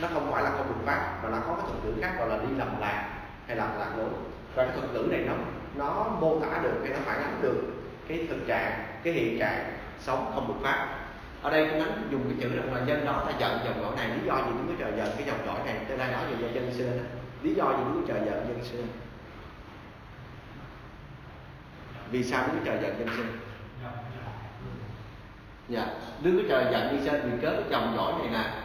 nó không phải là không được phát mà nó có cái thuật ngữ khác gọi là đi lầm lạc hay là lạc lối. Và cái thuật ngữ này nó nó mô tả được hay nó phản ánh được cái thực trạng, cái hiện trạng sống không được phát ở đây cũng đánh dùng cái chữ rằng là dân đó, ta giận dòng lỗi này, lý do gì đứng Trời giận cái dòng lỗi này? Tôi đang nói về dân xưa lý do gì đứng Trời giận dân xưa vì sao đứng Trời giận dân xưa dạ đứng Trời giận dân xưa vì cớ cái dòng lỗi này nè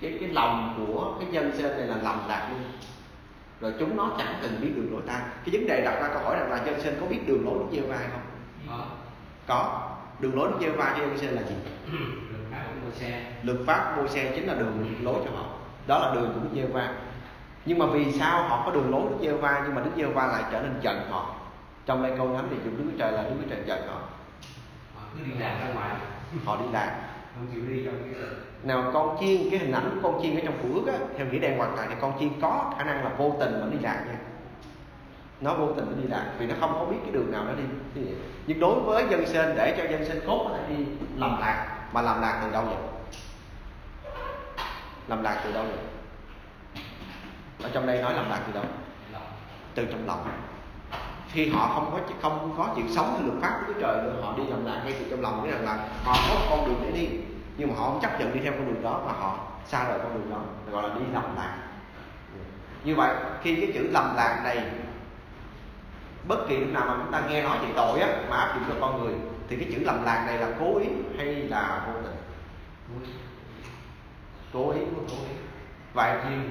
cái cái lòng của cái dân sinh này là lầm lạc luôn. Rồi chúng nó chẳng từng biết đường lối ta. Cái vấn đề đặt ra câu hỏi rằng là dân sinh có biết đường lối Đức giê va không? Có. Có. Đường lối Đức giê va cho dân sinh là gì? Luật pháp môi xe. Chính là đường lối cho họ. Đó là đường của Đức giê va nhưng mà vì sao họ có đường lối Đức giê va nhưng mà Đức giê va lại trở nên giận họ? Trong đây câu ngắn thì dùng Đức Trời là Đức Trời giận họ. Họ cứ đi làm ra ngoài. Họ đi làm không chịu đi trong cái nào con chiên cái hình ảnh con chiên ở trong phủ ước á theo nghĩa đen hoàn toàn thì con chiên có khả năng là vô tình mà đi lạc nha. Nó vô tình nó đi lạc vì nó không có biết cái đường nào nó đi. Nhưng đối với dân sinh để cho dân sinh cốt có thể đi làm lạc mà làm lạc từ đâu vậy? Làm lạc từ đâu vậy? Ở trong đây nói làm lạc từ đâu? Từ trong lòng khi họ không có không có chịu sống theo luật pháp của Chúa trời nữa họ đi làm lạc ngay từ trong lòng nghĩa rằng là họ có con đường để đi. Nhưng mà họ không chấp nhận đi theo con đường đó mà họ xa rời con đường đó gọi là đi lầm lạc. Như vậy khi cái chữ lầm lạc này bất kỳ lúc nào mà chúng ta nghe nói về tội á mà áp dụng cho con người thì cái chữ lầm lạc này là cố ý hay là vô tình? Cố ý. Cố ý.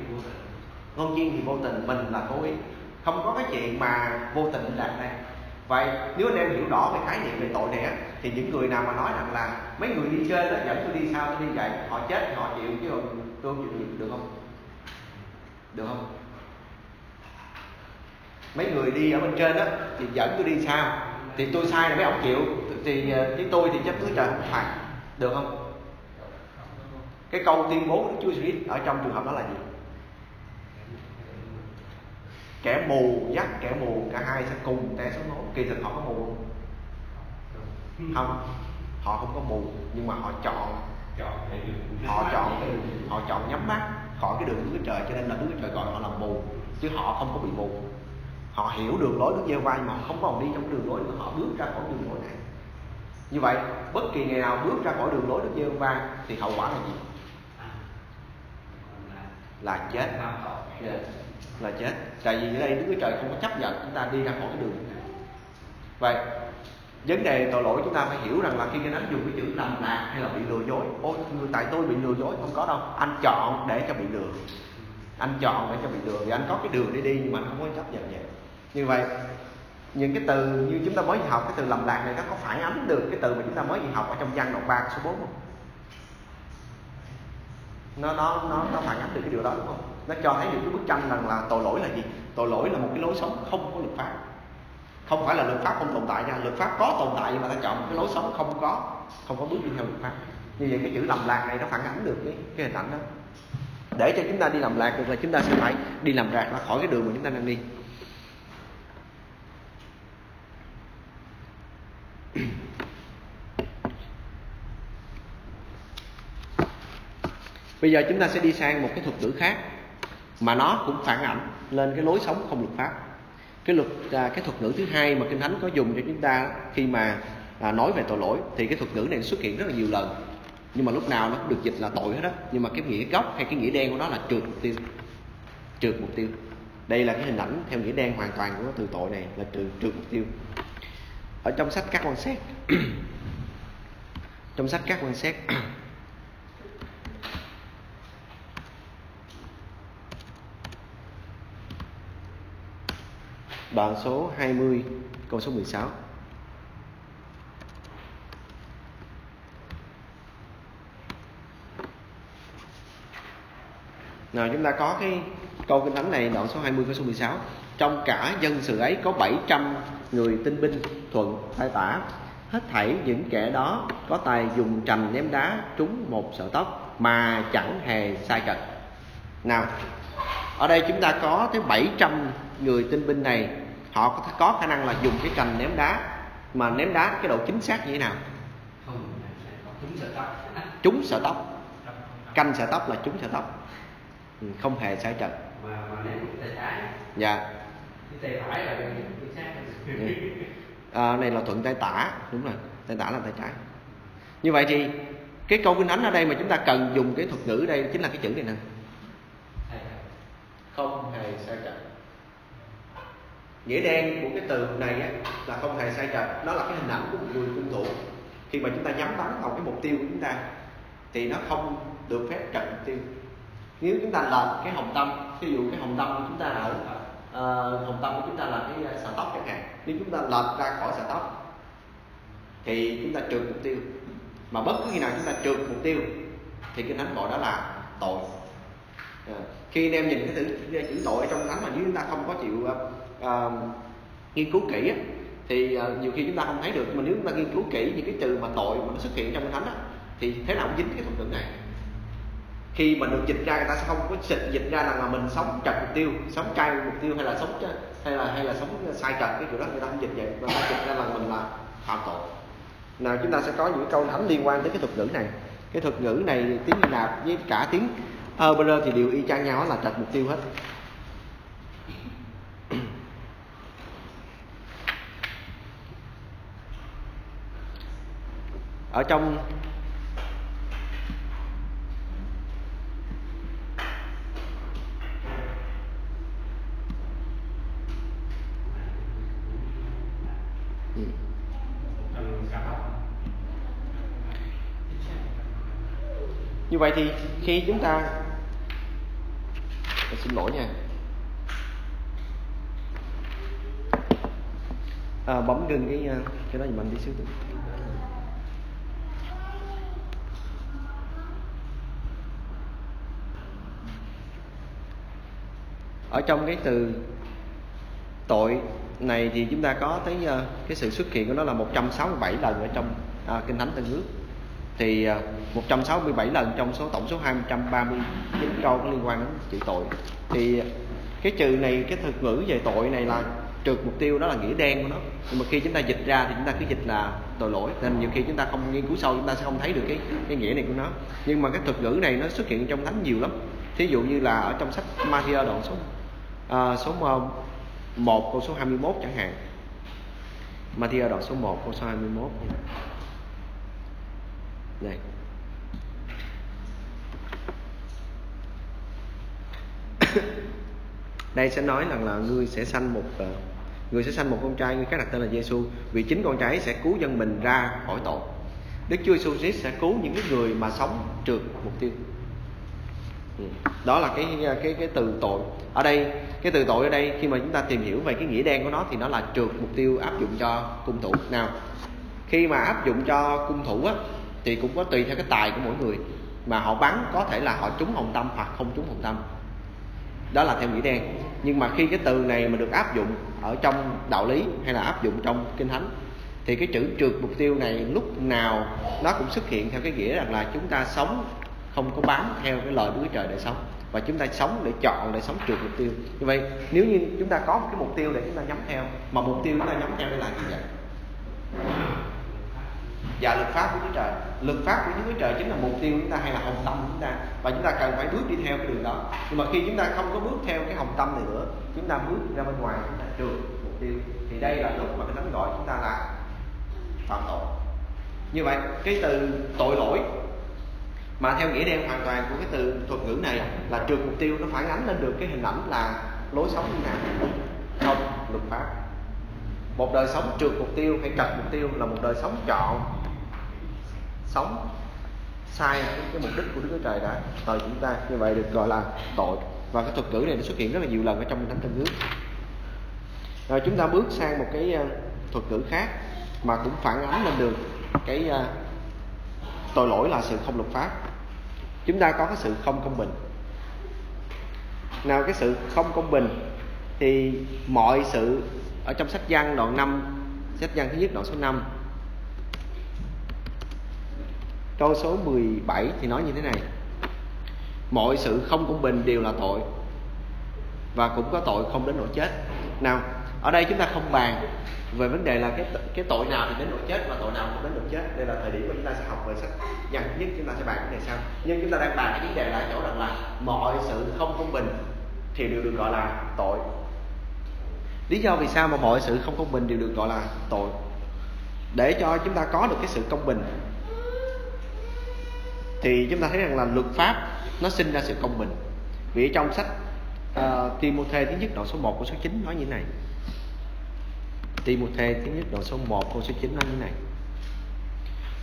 Của mình con chiên thì vô tình mình là cố ý không có cái chuyện mà vô tình lạc đây vậy nếu anh em hiểu rõ về khái niệm về tội này á thì những người nào mà nói rằng là mấy người đi trên là dẫn tôi đi sao tôi đi vậy họ chết thì họ chịu chứ không tôi không chịu được không? Được không? Mấy người đi ở bên trên á thì dẫn tôi đi sao thì tôi sai là mấy ông chịu thì ờ, với tôi thì chắc cứ trời không phạt được không? Cái câu tuyên bố của Chúa Jesus ở trong trường hợp đó là gì? Kẻ mù dắt kẻ mù cả hai sẽ cùng té xuống hố kỳ thực họ có mù không? Không. Họ không có mù nhưng mà họ chọn. Họ chọn cái họ chọn nhắm mắt. Khỏi cái đường Chúa Trời cho nên là Chúa Trời gọi họ là mù chứ họ không có bị mù. Họ hiểu đường lối Đức giê vai mà không còn đi trong đường lối nữa họ bước ra khỏi đường lối này. Như vậy bất kỳ ngày nào bước ra khỏi đường lối Đức giê vai thì hậu quả là gì? Là chết. Yeah là chết. Tại vì ở đây Đức Chúa Trời không có chấp nhận chúng ta đi ra khỏi cái đường này. Vậy, vấn đề tội lỗi chúng ta phải hiểu rằng là khi cái đánh dùng cái chữ lầm lạc hay là bị lừa dối, ôi, người tại tôi bị lừa dối, không có đâu. Anh chọn để cho bị lừa. Anh chọn để cho bị lừa. Vì anh có cái đường để đi nhưng mà anh không có chấp nhận vậy. Như vậy, những cái từ như chúng ta mới học, cái từ lầm lạc này nó có phản ánh được cái từ mà chúng ta mới học ở trong văn đoạn 3 số 4 không? nó nó nó nó phản ánh được cái điều đó, đúng không? Nó cho thấy được cái bức tranh rằng là tội lỗi là gì? Tội lỗi là một cái lối sống không có luật pháp. Không phải là luật pháp không tồn tại nha. Luật pháp có tồn tại nhưng mà ta chọn cái lối sống không có không có bước đi theo luật pháp. Như vậy cái chữ lầm lạc này nó phản ánh được cái cái hình ảnh đó. Để cho chúng ta đi làm lạc được là chúng ta sẽ phải đi làm lạc ra khỏi cái đường mà chúng ta đang đi. Bây giờ chúng ta sẽ đi sang một cái thuật ngữ khác mà nó cũng phản ảnh lên cái lối sống không luật pháp. Cái luật à, cái thuật ngữ thứ hai mà kinh thánh có dùng cho chúng ta khi mà à, nói về tội lỗi thì cái thuật ngữ này xuất hiện rất là nhiều lần. Nhưng mà lúc nào nó cũng được dịch là tội hết đó nhưng mà cái nghĩa gốc hay cái nghĩa đen của nó là trượt mục tiêu. Trượt mục tiêu. Đây là cái hình ảnh theo nghĩa đen hoàn toàn của từ tội này là trượt trượt mục tiêu. Ở trong sách các quan sát trong sách các quan sát đoạn số 20 câu số 16 Nào, chúng ta có cái câu kinh thánh này, đoạn số 20 câu số 16 Trong cả dân sự ấy có 700 người tinh binh, thuận tay tả. Hết thảy những kẻ đó có tài dùng trầm ném đá trúng một sợi tóc Mà chẳng hề sai cật. Nào, ở đây chúng ta có tới 700 người tinh binh này họ có, có khả năng là dùng cái cành ném đá. Mà ném đá cái độ chính xác như thế nào? Trúng sợi tóc. Canh sợi tóc. Là trúng sợi tóc. Ừ, không hề sai trái. Dạ. Xác. À, này là thuận tay tả. Đúng rồi tay tả là tay trái. Như vậy thì cái câu kinh thánh ở đây mà chúng ta cần dùng cái thuật ngữ đây chính là cái chữ này nè. Không hề sai trật nghĩa đen của cái từ này á, là không hề sai trật. Đó là cái hình ảnh của một người cung thủ. Khi mà chúng ta nhắm bắn vào cái mục tiêu của chúng ta thì nó không được phép trật mục tiêu. Nếu chúng ta lệch cái hồng tâm ví dụ cái hồng tâm của chúng ta ở uh, hồng tâm của chúng ta là cái ờ, sợi tóc chẳng hạn. Nếu chúng ta lệch ra khỏi sợi tóc thì chúng ta trượt mục tiêu. Mà bất cứ khi nào chúng ta trượt mục tiêu thì cái thánh gọi đó là tội. À, khi anh em nhìn cái chữ, chữ tội ở trong thánh mà nếu chúng ta không có chịu uh, nghiên cứu kỹ á, thì uh, nhiều khi chúng ta không thấy được. Mà nếu chúng ta nghiên cứu kỹ những cái từ mà tội mà nó xuất hiện trong kinh thánh á, thì thế nào cũng dính cái thuật ngữ này. Khi mà được dịch ra người ta sẽ không có dịch dịch ra rằng là mình sống trật mục tiêu sống trai mục tiêu hay là sống hay là hay là sống sai trật cái kiểu đó. Người ta không dịch vậy. Người ta dịch ra là mình là phạm tội. Nào chúng ta sẽ có những câu thánh liên quan tới cái thuật ngữ này. Cái thuật ngữ này tiếng Hy Lạp với cả tiếng Hebrew thì đều y chang nhau là trật mục tiêu hết. Ở trong như vậy thì khi chúng ta xin lỗi nha. À, bấm gần cái à, cái đó giùm anh đi xíu. nữa ở trong cái từ tội này thì chúng ta có thấy uh, cái sự xuất hiện của nó là 167 lần ở trong uh, kinh thánh tân ước. Thì ờ, uh, 167 lần trong số tổng số 239 câu có liên quan đến chữ tội. Thì cái chữ này cái thuật ngữ về tội này là trượt mục tiêu đó là nghĩa đen của nó. Nhưng mà khi chúng ta dịch ra thì chúng ta cứ dịch là tội lỗi. Nên nhiều khi chúng ta không nghiên cứu sâu chúng ta sẽ không thấy được cái cái nghĩa này của nó. Nhưng mà cái thuật ngữ này nó xuất hiện trong thánh nhiều lắm. Thí dụ như là ở trong sách Matthew đoạn số à, số ờ, 1 câu số 21 chẳng hạn. Mà thi ở đoạn số 1 câu số 21 này. Đây sẽ nói rằng là ngươi sẽ sanh một ờ, người sẽ sanh một con trai người khác đặt tên là Giêsu vì chính con trai sẽ cứu dân mình ra khỏi tội. Đức Chúa Jesus sẽ cứu những cái người mà sống trượt mục tiêu. Ừ. đó là cái cái cái từ tội. Ở đây, cái từ tội ở đây, khi mà chúng ta tìm hiểu về cái nghĩa đen của nó thì nó là trượt mục tiêu áp dụng cho cung thủ. Nào, khi mà áp dụng cho cung thủ á, thì cũng có tùy theo cái tài của mỗi người. Mà họ bắn có thể là họ trúng hồng tâm hoặc không trúng hồng tâm. Đó là theo nghĩa đen. Nhưng mà khi cái từ này mà được áp dụng ở trong đạo lý hay là áp dụng trong kinh thánh, thì cái chữ trượt mục tiêu này lúc nào nó cũng xuất hiện theo cái nghĩa rằng là chúng ta sống không có bám theo cái lời của Trời để sống và chúng ta sống để chọn để sống trượt mục tiêu như vậy nếu như chúng ta có một cái mục tiêu để chúng ta nhắm theo mà mục tiêu chúng ta nhắm theo đây là gì vậy và luật pháp của Chúa Trời luật pháp của Chúa Trời chính là mục tiêu của chúng ta hay là hồng tâm của chúng ta và chúng ta cần phải bước đi theo cái đường đó nhưng mà khi chúng ta không có bước theo cái hồng tâm này nữa chúng ta bước ra bên ngoài chúng ta trượt mục tiêu thì đây là lúc mà cái thánh gọi chúng ta là phạm tội như vậy cái từ tội lỗi mà theo nghĩa đen hoàn toàn của cái từ thuật ngữ này là trượt mục tiêu nó phản ánh lên được cái hình ảnh là lối sống như nào. Không luật pháp. Một đời sống trượt mục tiêu hay trật mục tiêu là một đời sống chọn sống sai cái, mục đích của Đức Chúa Trời đã rồi chúng ta. Như vậy được gọi là tội. Và cái thuật ngữ này nó xuất hiện rất là nhiều lần ở trong thánh tân ước. Rồi chúng ta bước sang một cái ờ, thuật ngữ khác mà cũng phản ánh lên được cái ờ, tội lỗi là sự không luật pháp chúng ta có cái sự không công bình. Nào, cái sự không công bình thì mọi sự ở trong sách văn đoạn 5 sách văn thứ nhất đoạn số 5 câu số 17 thì nói như thế này. Mọi sự không công bình đều là tội và cũng có tội không đến nỗi chết. Nào, ở đây chúng ta không bàn về vấn đề là cái cái tội nào thì đến nỗi chết và tội nào không đến nỗi chết. Đây là thời điểm mà chúng ta sẽ học về sách dần nhất chúng ta sẽ bàn vấn đề sau. Nhưng chúng ta đang bàn cái vấn đề là chỗ rằng là mọi sự không công bình thì đều được gọi là tội. Lý do vì sao mà mọi sự không công bình đều được gọi là tội? Để cho chúng ta có được cái sự công bình thì chúng ta thấy rằng là luật pháp nó sinh ra sự công bình. Vì trong sách uh, Timothée thứ nhất đoạn số 1 của số 9 nói như thế này. Timothy thứ nhất đoạn số 1 câu số 9 nói như này.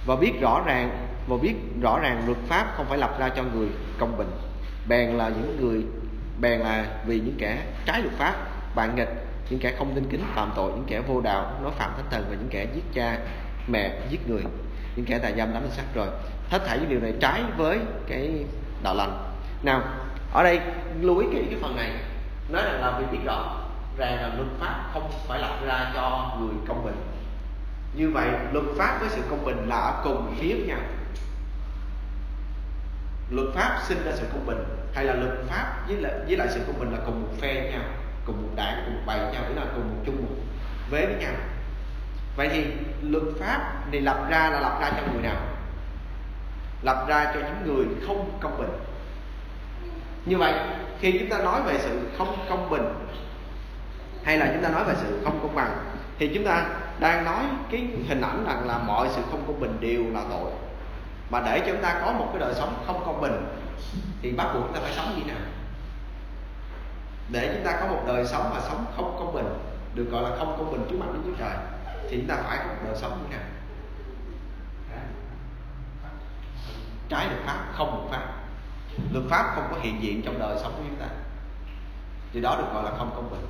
Và biết rõ ràng, và biết rõ ràng luật pháp không phải lập ra cho người công bình. Bèn là những người, bèn là vì những kẻ trái luật pháp bạn nghịch, những kẻ không tin kính phạm tội, những kẻ vô đạo, nói phạm thánh thần và những kẻ giết cha, mẹ, giết người, những kẻ tà dâm đánh sát rồi. Hết thảy những điều này trái với cái đạo lành. Nào, ở đây lưu ý kỹ cái phần này. Nói rằng là vì biết rõ ràng là luật pháp không phải lập ra cho người công bình. Như vậy, luật pháp với sự công bình là ở cùng phía với nhau. Luật pháp sinh ra sự công bình hay là luật pháp với lại với lại sự công bình là cùng một phe với nhau, cùng một đảng, cùng một bầy với nhau nghĩa là cùng một chung một vế với nhau. Vậy thì luật pháp này lập ra là lập ra cho người nào? Lập ra cho những người không công bình. Như vậy, khi chúng ta nói về sự không công bình hay là chúng ta nói về sự không công bằng, thì chúng ta đang nói cái hình ảnh rằng là mọi sự không công bình đều là tội. Mà để cho chúng ta có một cái đời sống không công bình, thì bắt buộc chúng ta phải sống như thế nào? Để chúng ta có một đời sống mà sống không công bình, được gọi là không công bình trước mặt Đức Chúa Trời, thì chúng ta phải có một đời sống như thế nào? Trái luật pháp không luật pháp. Luật pháp không có hiện diện trong đời sống của chúng ta. Thì đó được gọi là không công bình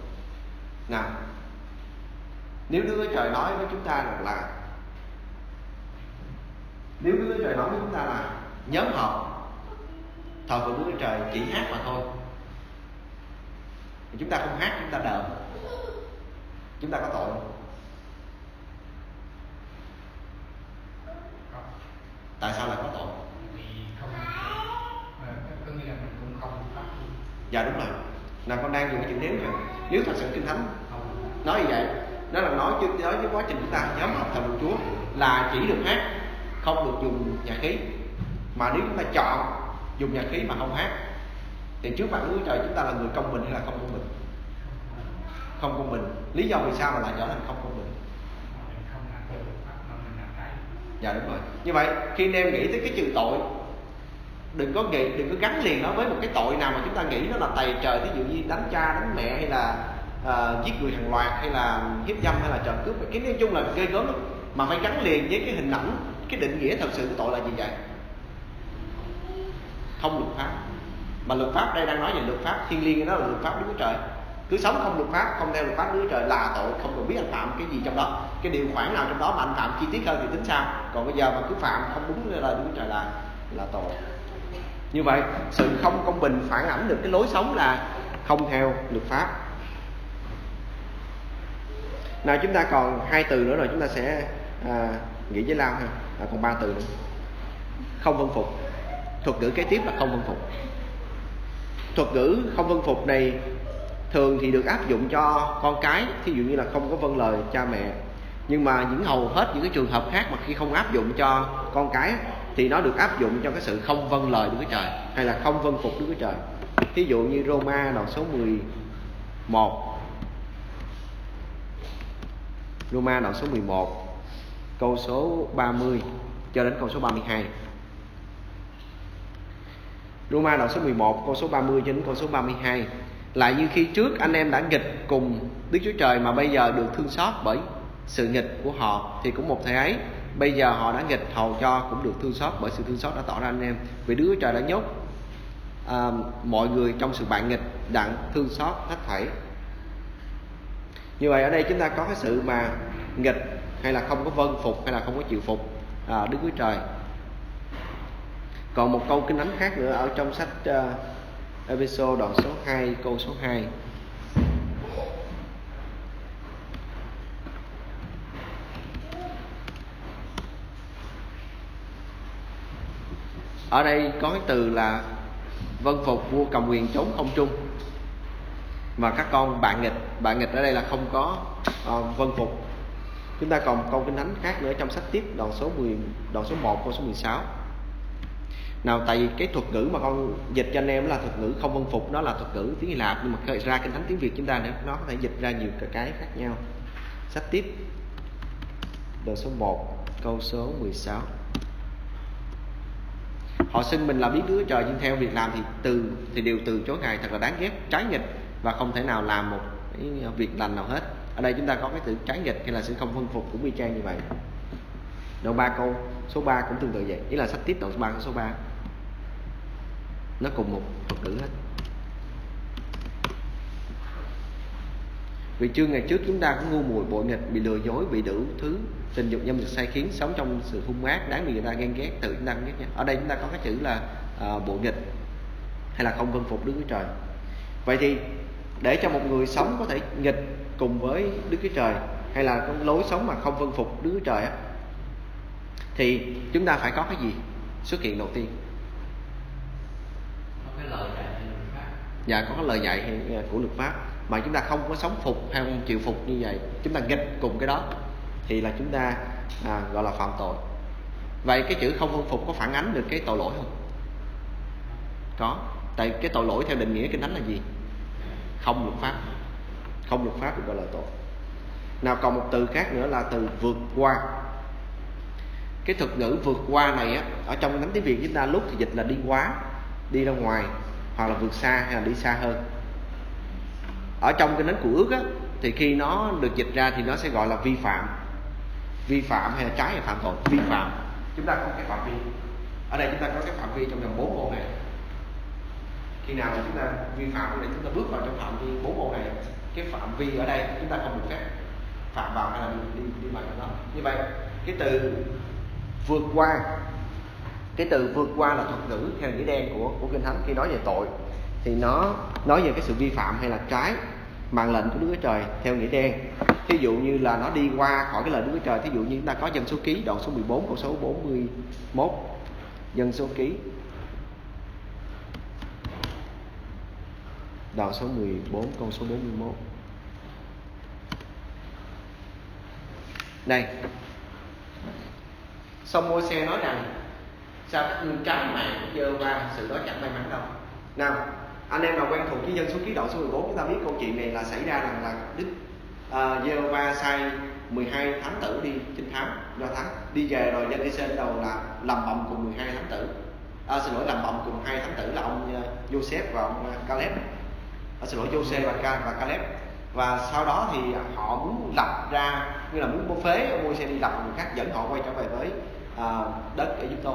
nào nếu Đức Chúa Trời nói với chúng ta rằng là nếu Đức Chúa Trời nói với chúng ta là nhóm họp thờ phượng Đức Chúa Trời chỉ hát mà thôi thì chúng ta không hát chúng ta đờn chúng ta có tội không? Tại sao lại có tội? Dạ đúng rồi là con đang dùng cái chữ nếu rồi nếu thật sự kinh thánh, nói như vậy, đó là nói chứ, nói với quá trình chúng ta nhóm học thần chúa là chỉ được hát, không được dùng nhạc khí. Mà nếu chúng ta chọn dùng nhạc khí mà không hát, thì trước mặt Chúa Trời, chúng ta là người công bình hay là không công bình? Không công bình. Lý do vì sao mà lại trở thành không công bình? Dạ đúng rồi. Như vậy, khi anh em nghĩ tới cái chữ tội đừng có nghĩ đừng có gắn liền nó với một cái tội nào mà chúng ta nghĩ nó là tày trời ví dụ như đánh cha đánh mẹ hay là uh, giết người hàng loạt hay là hiếp dâm hay là trộm cướp. Cái nói chung là gây gớm lắm. Mà phải gắn liền với cái hình ảnh cái định nghĩa thật sự của tội là gì vậy? Không luật pháp. Mà luật pháp đây đang nói về luật pháp thiên liêng đó là luật pháp Đức Trời. Cứ sống không luật pháp không theo luật pháp Đức Trời là tội không cần biết anh phạm cái gì trong đó. Cái điều khoản nào trong đó mà anh phạm chi tiết hơn thì tính sao? Còn bây giờ mà cứ phạm không đúng là Đức Trời là là tội như vậy sự không công bình phản ảnh được cái lối sống là không theo luật pháp. Nào chúng ta còn hai từ nữa rồi chúng ta sẽ à, nghĩ với lao ha. À, còn ba từ nữa. Không phân phục. Thuật ngữ kế tiếp là không phân phục. Thuật ngữ không phân phục này thường thì được áp dụng cho con cái thí dụ như là không có vâng lời cha mẹ. Nhưng mà những hầu hết những cái trường hợp khác mà khi không áp dụng cho con cái thì nó được áp dụng cho cái sự không vâng lời Đức Chúa Trời, hay là không vâng phục Đức Chúa Trời. Thí dụ như Roma đoạn số 11 Roma đoạn số 11 câu số 30 cho đến câu số 32. Roma đoạn số 11 câu số 30 cho đến câu số 32 lại như khi trước anh em đã nghịch cùng Đức Chúa Trời mà bây giờ được thương xót bởi sự nghịch của họ, thì cũng một thời ấy bây giờ họ đã nghịch hầu cho cũng được thương xót bởi sự thương xót đã tỏ ra anh em. Vì Đức Trời đã nhốt à, mọi người trong sự bạn nghịch đặng thương xót hết thảy. Như vậy ở đây chúng ta có cái sự mà nghịch hay là không có vân phục hay là không có chịu phục à, Đức Chúa Trời. Còn một câu kinh thánh khác nữa ở trong sách à, uh, episode đoạn số 2 câu số 2 ở đây có cái từ là vân phục vua cầm quyền trốn không trung. Mà các con bạn nghịch bạn nghịch ở đây là không có uh, vân phục. Chúng ta còn câu kinh thánh khác nữa trong sách tiếp đoạn số 10 đoạn số 1 câu số 16 nào tại vì cái thuật ngữ mà con dịch cho anh em là thuật ngữ không vân phục đó là thuật ngữ tiếng Hy Lạp nhưng mà ra kinh thánh tiếng Việt chúng ta nữa nó có thể dịch ra nhiều cái khác nhau. Sách tiếp đoạn số 1 câu số 16 họ xin mình là biết đứa Trời, nhưng theo việc làm thì từ, thì đều từ chối ngài. Thật là đáng ghét, trái nghịch và không thể nào làm một cái việc lành nào hết. Ở đây chúng ta có cái từ trái nghịch hay là sự không phân phục cũng y chang như vậy. Đoạn ba câu, số 3 cũng tương tự vậy. Ý là sách tiếp đoạn số 3 số 3 nó cùng một thuật ngữ hết. Vì chương ngày trước chúng ta cũng ngu muội bội nghịch bị lừa dối bị đủ thứ. Tình dục dâm dục sai khiến sống trong sự hung ác đáng bị người ta ghen ghét tự chúng ta ghét nhé ở đây chúng ta có cái chữ là uh, bội nghịch hay là không vân phục đức chúa trời. Vậy thì để cho một người sống có thể nghịch cùng với đức chúa trời hay là cái lối sống mà không vân phục đức chúa trời á thì chúng ta phải có cái gì xuất hiện đầu tiên? Có cái lời dạy dạ có cái lời dạy của luật pháp mà chúng ta không có sống phục hay không chịu phục như vậy chúng ta nghịch cùng cái đó thì là chúng ta à, gọi là phạm tội. Vậy cái chữ không vâng phục có phản ánh được cái tội lỗi không? Có. Tại cái tội lỗi theo định nghĩa kinh thánh là gì? Không luật pháp. Không luật pháp được gọi là tội. Nào còn một từ khác nữa là từ vượt qua. Cái thuật ngữ vượt qua này á ở trong thánh tiếng việt chúng ta lúc thì dịch là đi quá đi ra ngoài hoặc là vượt xa hay là đi xa hơn ở trong cái nến của ước á thì khi nó được dịch ra thì nó sẽ gọi là vi phạm. Vi phạm hay là trái hay phạm tội? Vi phạm. Chúng ta có cái phạm vi. Ở đây chúng ta có cái phạm vi trong vòng bốn môn này. Khi nào mà chúng ta vi phạm thì chúng ta bước vào trong phạm vi bốn môn này. Cái phạm vi ở đây chúng ta không được phép phạm vào hay là đi đi, đi vào đó. Như vậy cái từ vượt qua cái từ vượt qua là thuật ngữ theo nghĩa đen của của kinh thánh khi nói về tội thì nó nói về cái sự vi phạm hay là trái mạng lệnh của Đức Chúa Trời theo nghĩa đen. Thí dụ như là nó đi qua khỏi cái lời Đức Chúa Trời, thí dụ như chúng ta có dân số ký, đoạn số 14 câu số 41 dân số ký. Đoạn số 14 câu số 41 đây xong môi xe nói rằng, sao các ngươi trái mạng dơ qua sự đó chẳng may mắn đâu? Nào anh em nào quen thuộc với dân số ký đoạn số 14 chúng ta biết câu chuyện này là xảy ra rằng là đức uh, Giê-hô-va sai 12 thám tử đi chinh thám do thắng đi về rồi dân Israel đầu là làm bầm cùng 12 thám tử. À, xin lỗi làm bầm cùng hai thám tử là ông uh, Joseph và ông uh, Caleb. À, xin lỗi Joseph và, Ca, và Caleb. Và sau đó thì họ muốn lập ra như là muốn bố phế ông môi đi lập người khác dẫn họ quay trở về với uh, đất Egypto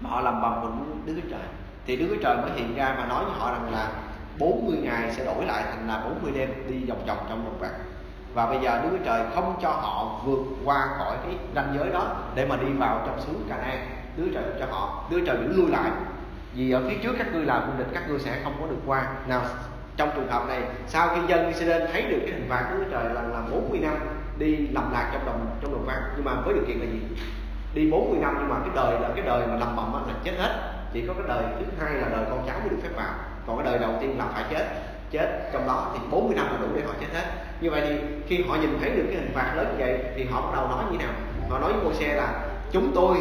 mà họ làm bầm cùng Đức Chúa Trời thì Đức Chúa Trời mới hiện ra mà nói với họ rằng là 40 ngày sẽ đổi lại thành là 40 đêm đi vòng vòng trong vòng vạc và bây giờ Đức Chúa Trời không cho họ vượt qua khỏi cái ranh giới đó để mà đi vào trong xứ Canaan. Đức Chúa Trời cho họ, Đức Chúa Trời giữ lui lại. Vì ở phía trước các ngươi là quân địch, các ngươi sẽ không có được qua. Nào, trong trường hợp này, sau khi dân Israel thấy được cái hình phạt của trời là là 40 năm đi lầm lạc trong đồng trong đồng vắng nhưng mà với điều kiện là gì? Đi 40 năm nhưng mà cái đời là cái đời mà lầm bầm là chết hết chỉ có cái đời thứ hai là đời con cháu mới được phép vào. Còn cái đời đầu tiên là phải chết. Chết trong đó thì 40 năm là đủ để họ chết hết. Như vậy thì khi họ nhìn thấy được cái hình phạt lớn như vậy thì họ bắt đầu nói như nào? Họ nói với Môi-se là, chúng tôi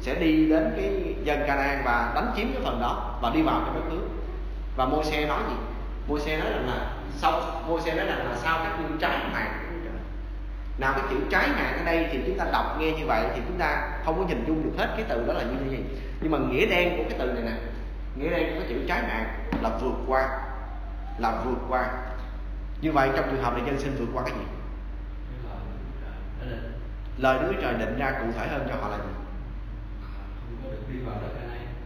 sẽ đi đến cái dân Canaan và đánh chiếm cái phần đó và đi vào trong đất nước. Và Môi-se nói gì? Môi-se nói rằng là sau Môi-se nói rằng là sao các ngươi trái mạng nào, cái chữ trái mạng ở đây thì chúng ta đọc nghe như vậy thì chúng ta không có nhìn chung được hết cái từ đó là như thế gì. Nhưng mà nghĩa đen của cái từ này nè, nghĩa đen của cái chữ trái mạng là vượt qua, là vượt qua. Như vậy trong trường hợp này dân sinh vượt qua cái gì? Lời Đức Trời định ra cụ thể hơn cho họ là gì?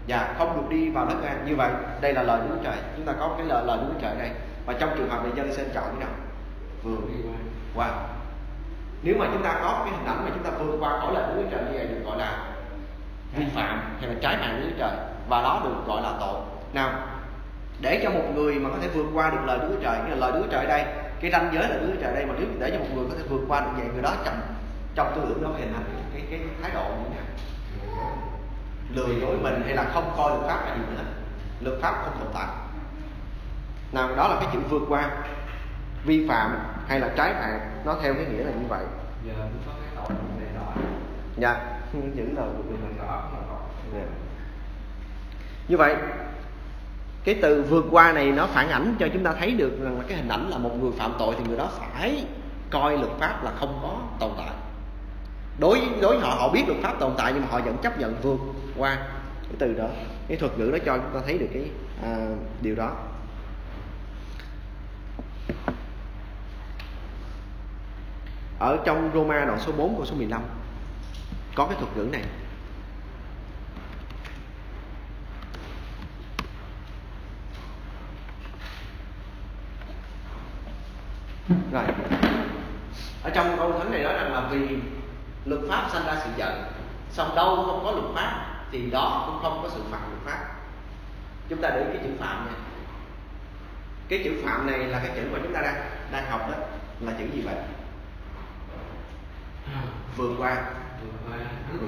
Dạ không được đi vào đất an như vậy, đây là lời Đức Trời. Chúng ta có cái lời lời Đức Trời đây. Và trong trường hợp này dân sinh chọn cái nào? Vượt qua nếu mà chúng ta có cái hình ảnh mà chúng ta vượt qua khỏi lời Đức Trời như vậy được gọi là vi phạm hay là trái mạng Đức Trời và đó được gọi là tội. Nào để cho một người mà có thể vượt qua được lời Đức Trời như là lời Đức Trời đây cái ranh giới là Đức Trời đây mà nếu để cho một người có thể vượt qua được vậy người đó trong trong tư tưởng đó hình thành cái, cái, thái độ như thế nào? Lười dối mình hay là không coi luật pháp là gì nữa. Luật pháp không tồn tại. Nào đó là cái chữ vượt qua vi phạm hay là trái hạn nó theo cái nghĩa là như vậy. Đó dạ. Những lời của mình dạ. như vậy cái từ vượt qua này nó phản ảnh cho chúng ta thấy được rằng là cái hình ảnh là một người phạm tội thì người đó phải coi luật pháp là không có tồn tại. Đối đối họ họ biết luật pháp tồn tại nhưng mà họ vẫn chấp nhận vượt qua cái từ đó. Cái thuật ngữ đó cho chúng ta thấy được cái à, điều đó ở trong Roma đoạn số 4 câu số 15 có cái thuật ngữ này. Rồi. Ở trong câu thánh này nói rằng là vì luật pháp sanh ra sự giận, xong đâu không có luật pháp thì đó cũng không có sự phạt luật pháp. Chúng ta để cái chữ phạm nha. Cái chữ phạm này là cái chữ mà chúng ta đang đang học đó, là chữ gì vậy? Vượt qua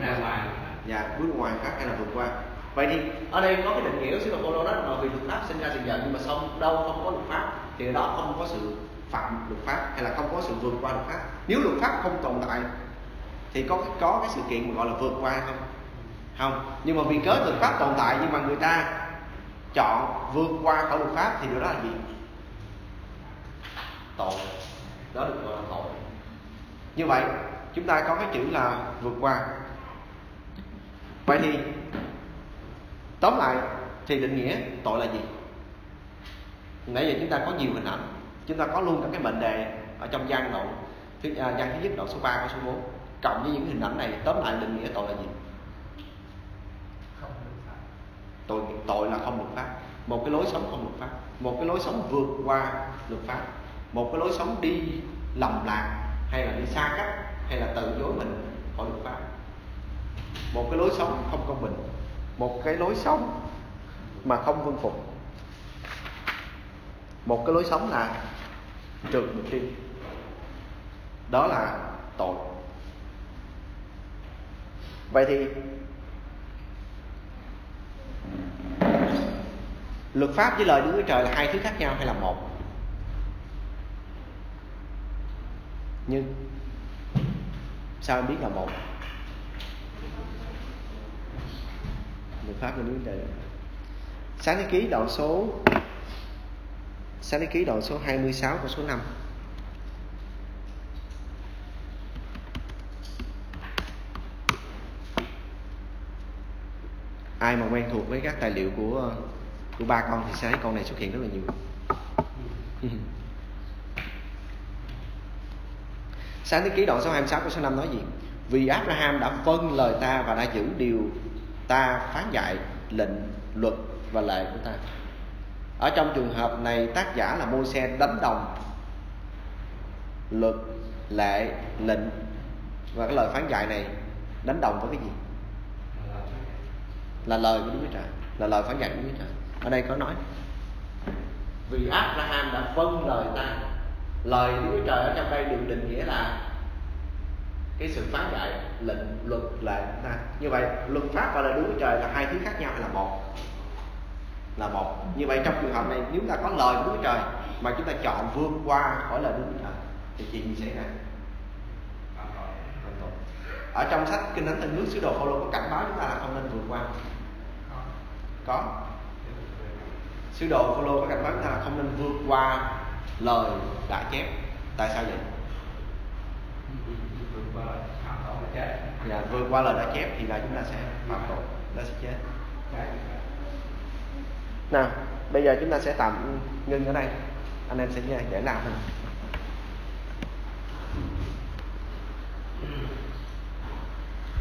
ra ngoài. Dạ bước ngoài khác hay là vượt qua vậy thì ở đây có cái định nghĩa của Phaolô đó là vì luật pháp sinh ra sự giận nhưng mà xong đâu không có luật pháp thì đó không có sự phạm luật pháp hay là không có sự vượt qua luật pháp. Nếu luật pháp không tồn tại thì có có cái sự kiện mà gọi là vượt qua không? Không. Nhưng mà vì cớ luật pháp tồn tại nhưng mà người ta chọn vượt qua khỏi luật pháp thì điều đó là gì? Tội. Đó được gọi là tội. Như vậy chúng ta có cái chữ là vượt qua. Vậy thì tóm lại thì định nghĩa tội là gì? Nãy giờ chúng ta có nhiều hình ảnh chúng ta có luôn cả cái mệnh đề ở trong gian đoạn thứ à, gian thứ nhất đoạn số 3 và số 4 cộng với những hình ảnh này tóm lại định nghĩa tội là gì? Tội tội là không luật pháp một cái lối sống không luật pháp một cái lối sống vượt qua luật pháp. Một cái lối sống đi lầm lạc hay là đi xa cách hay là từ chối mình khỏi luật pháp một cái lối sống không công bình, một cái lối sống mà không vâng phục. Một cái lối sống là trượt mục tiêu đó là tội. Vậy thì luật pháp với lời Đức Chúa Trời là hai thứ khác nhau hay là một? Nhưng sao em biết là một? Luật pháp của Đức Chúa Trời sáng thế ký đoạn số sáng thế ký đoạn số 26 câu số 5 ai mà quen thuộc với các tài liệu của của ba con thì sẽ thấy con này xuất hiện rất là nhiều sáng thế ký đoạn số 26 câu số 5 nói gì? Vì Abraham đã vâng lời ta và đã giữ điều ta phán dạy, lệnh, luật và lệ của ta. Ở trong trường hợp này, tác giả là môi xe đánh đồng luật, lệ, lệnh và cái lời phán dạy này đánh đồng với cái gì? Là lời của Đức Chúa Trời. Là lời phán dạy của Chúa Trời. Ở đây có nói, vì Abraham đã vâng lời ta lời Đức Chúa Trời ở trong đây được định nghĩa là cái sự phán dạy lệnh luật lệ à, như vậy luật pháp và lời Đức Chúa Trời là hai thứ khác nhau hay là một? Là một. Như vậy trong trường hợp này nếu ta có lời của Đức Chúa Trời mà chúng ta chọn vượt qua khỏi lời Đức Chúa Trời thì chuyện gì xảy ra? Ở trong sách kinh thánh thần nước sứ đồ Phaolô có cảnh báo chúng ta là không nên vượt qua. Có. Sứ đồ Phaolô có cảnh báo chúng ta là không nên vượt qua lời đã chép tại sao vậy? Qua dạ, vượt qua lời đã chép thì là chúng ta sẽ phạm tội nó sẽ chết. Nào bây giờ chúng ta sẽ tạm ngưng ở đây. Anh em sẽ nghe để làm mình.